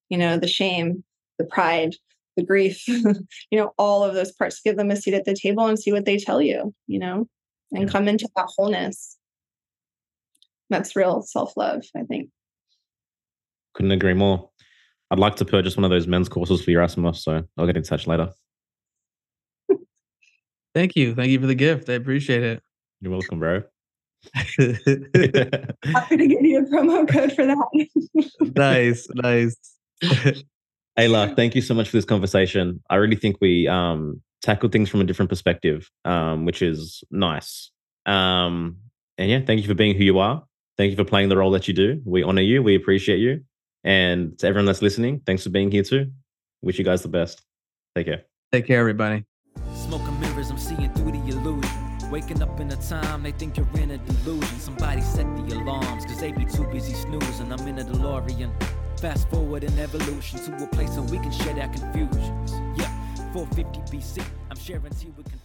you know the shame the pride the grief you know all of those parts. Give them a seat at the table and see what they tell you you know and come into that wholeness. That's real self-love i think couldn't agree more. I'd like to purchase one of those men's courses for Yerasimos so i'll get in touch later. Thank you. Thank you for the gift. I appreciate it. You're welcome bro. Happy to give you a promo code for that. Nice nice. Eyla thank you so much for this conversation. I really think we um tackled things from a different perspective um which is nice. Um and yeah thank you for being who you are. Thank you for playing the role that you do. We honor you. We appreciate you. And to everyone that's listening, thanks for being here too. Wish you guys the best. Take care. Take care, everybody. Smoking mirrors, I'm seeing through the illusion. Waking up in a time they think you're in a delusion. Somebody set the alarms, cause they be too busy snoozing. I'm in a DeLorean. Fast forward in evolution to a place where we can share our confusions. Yeah, 450 BC, I'm sharing tea with confusion.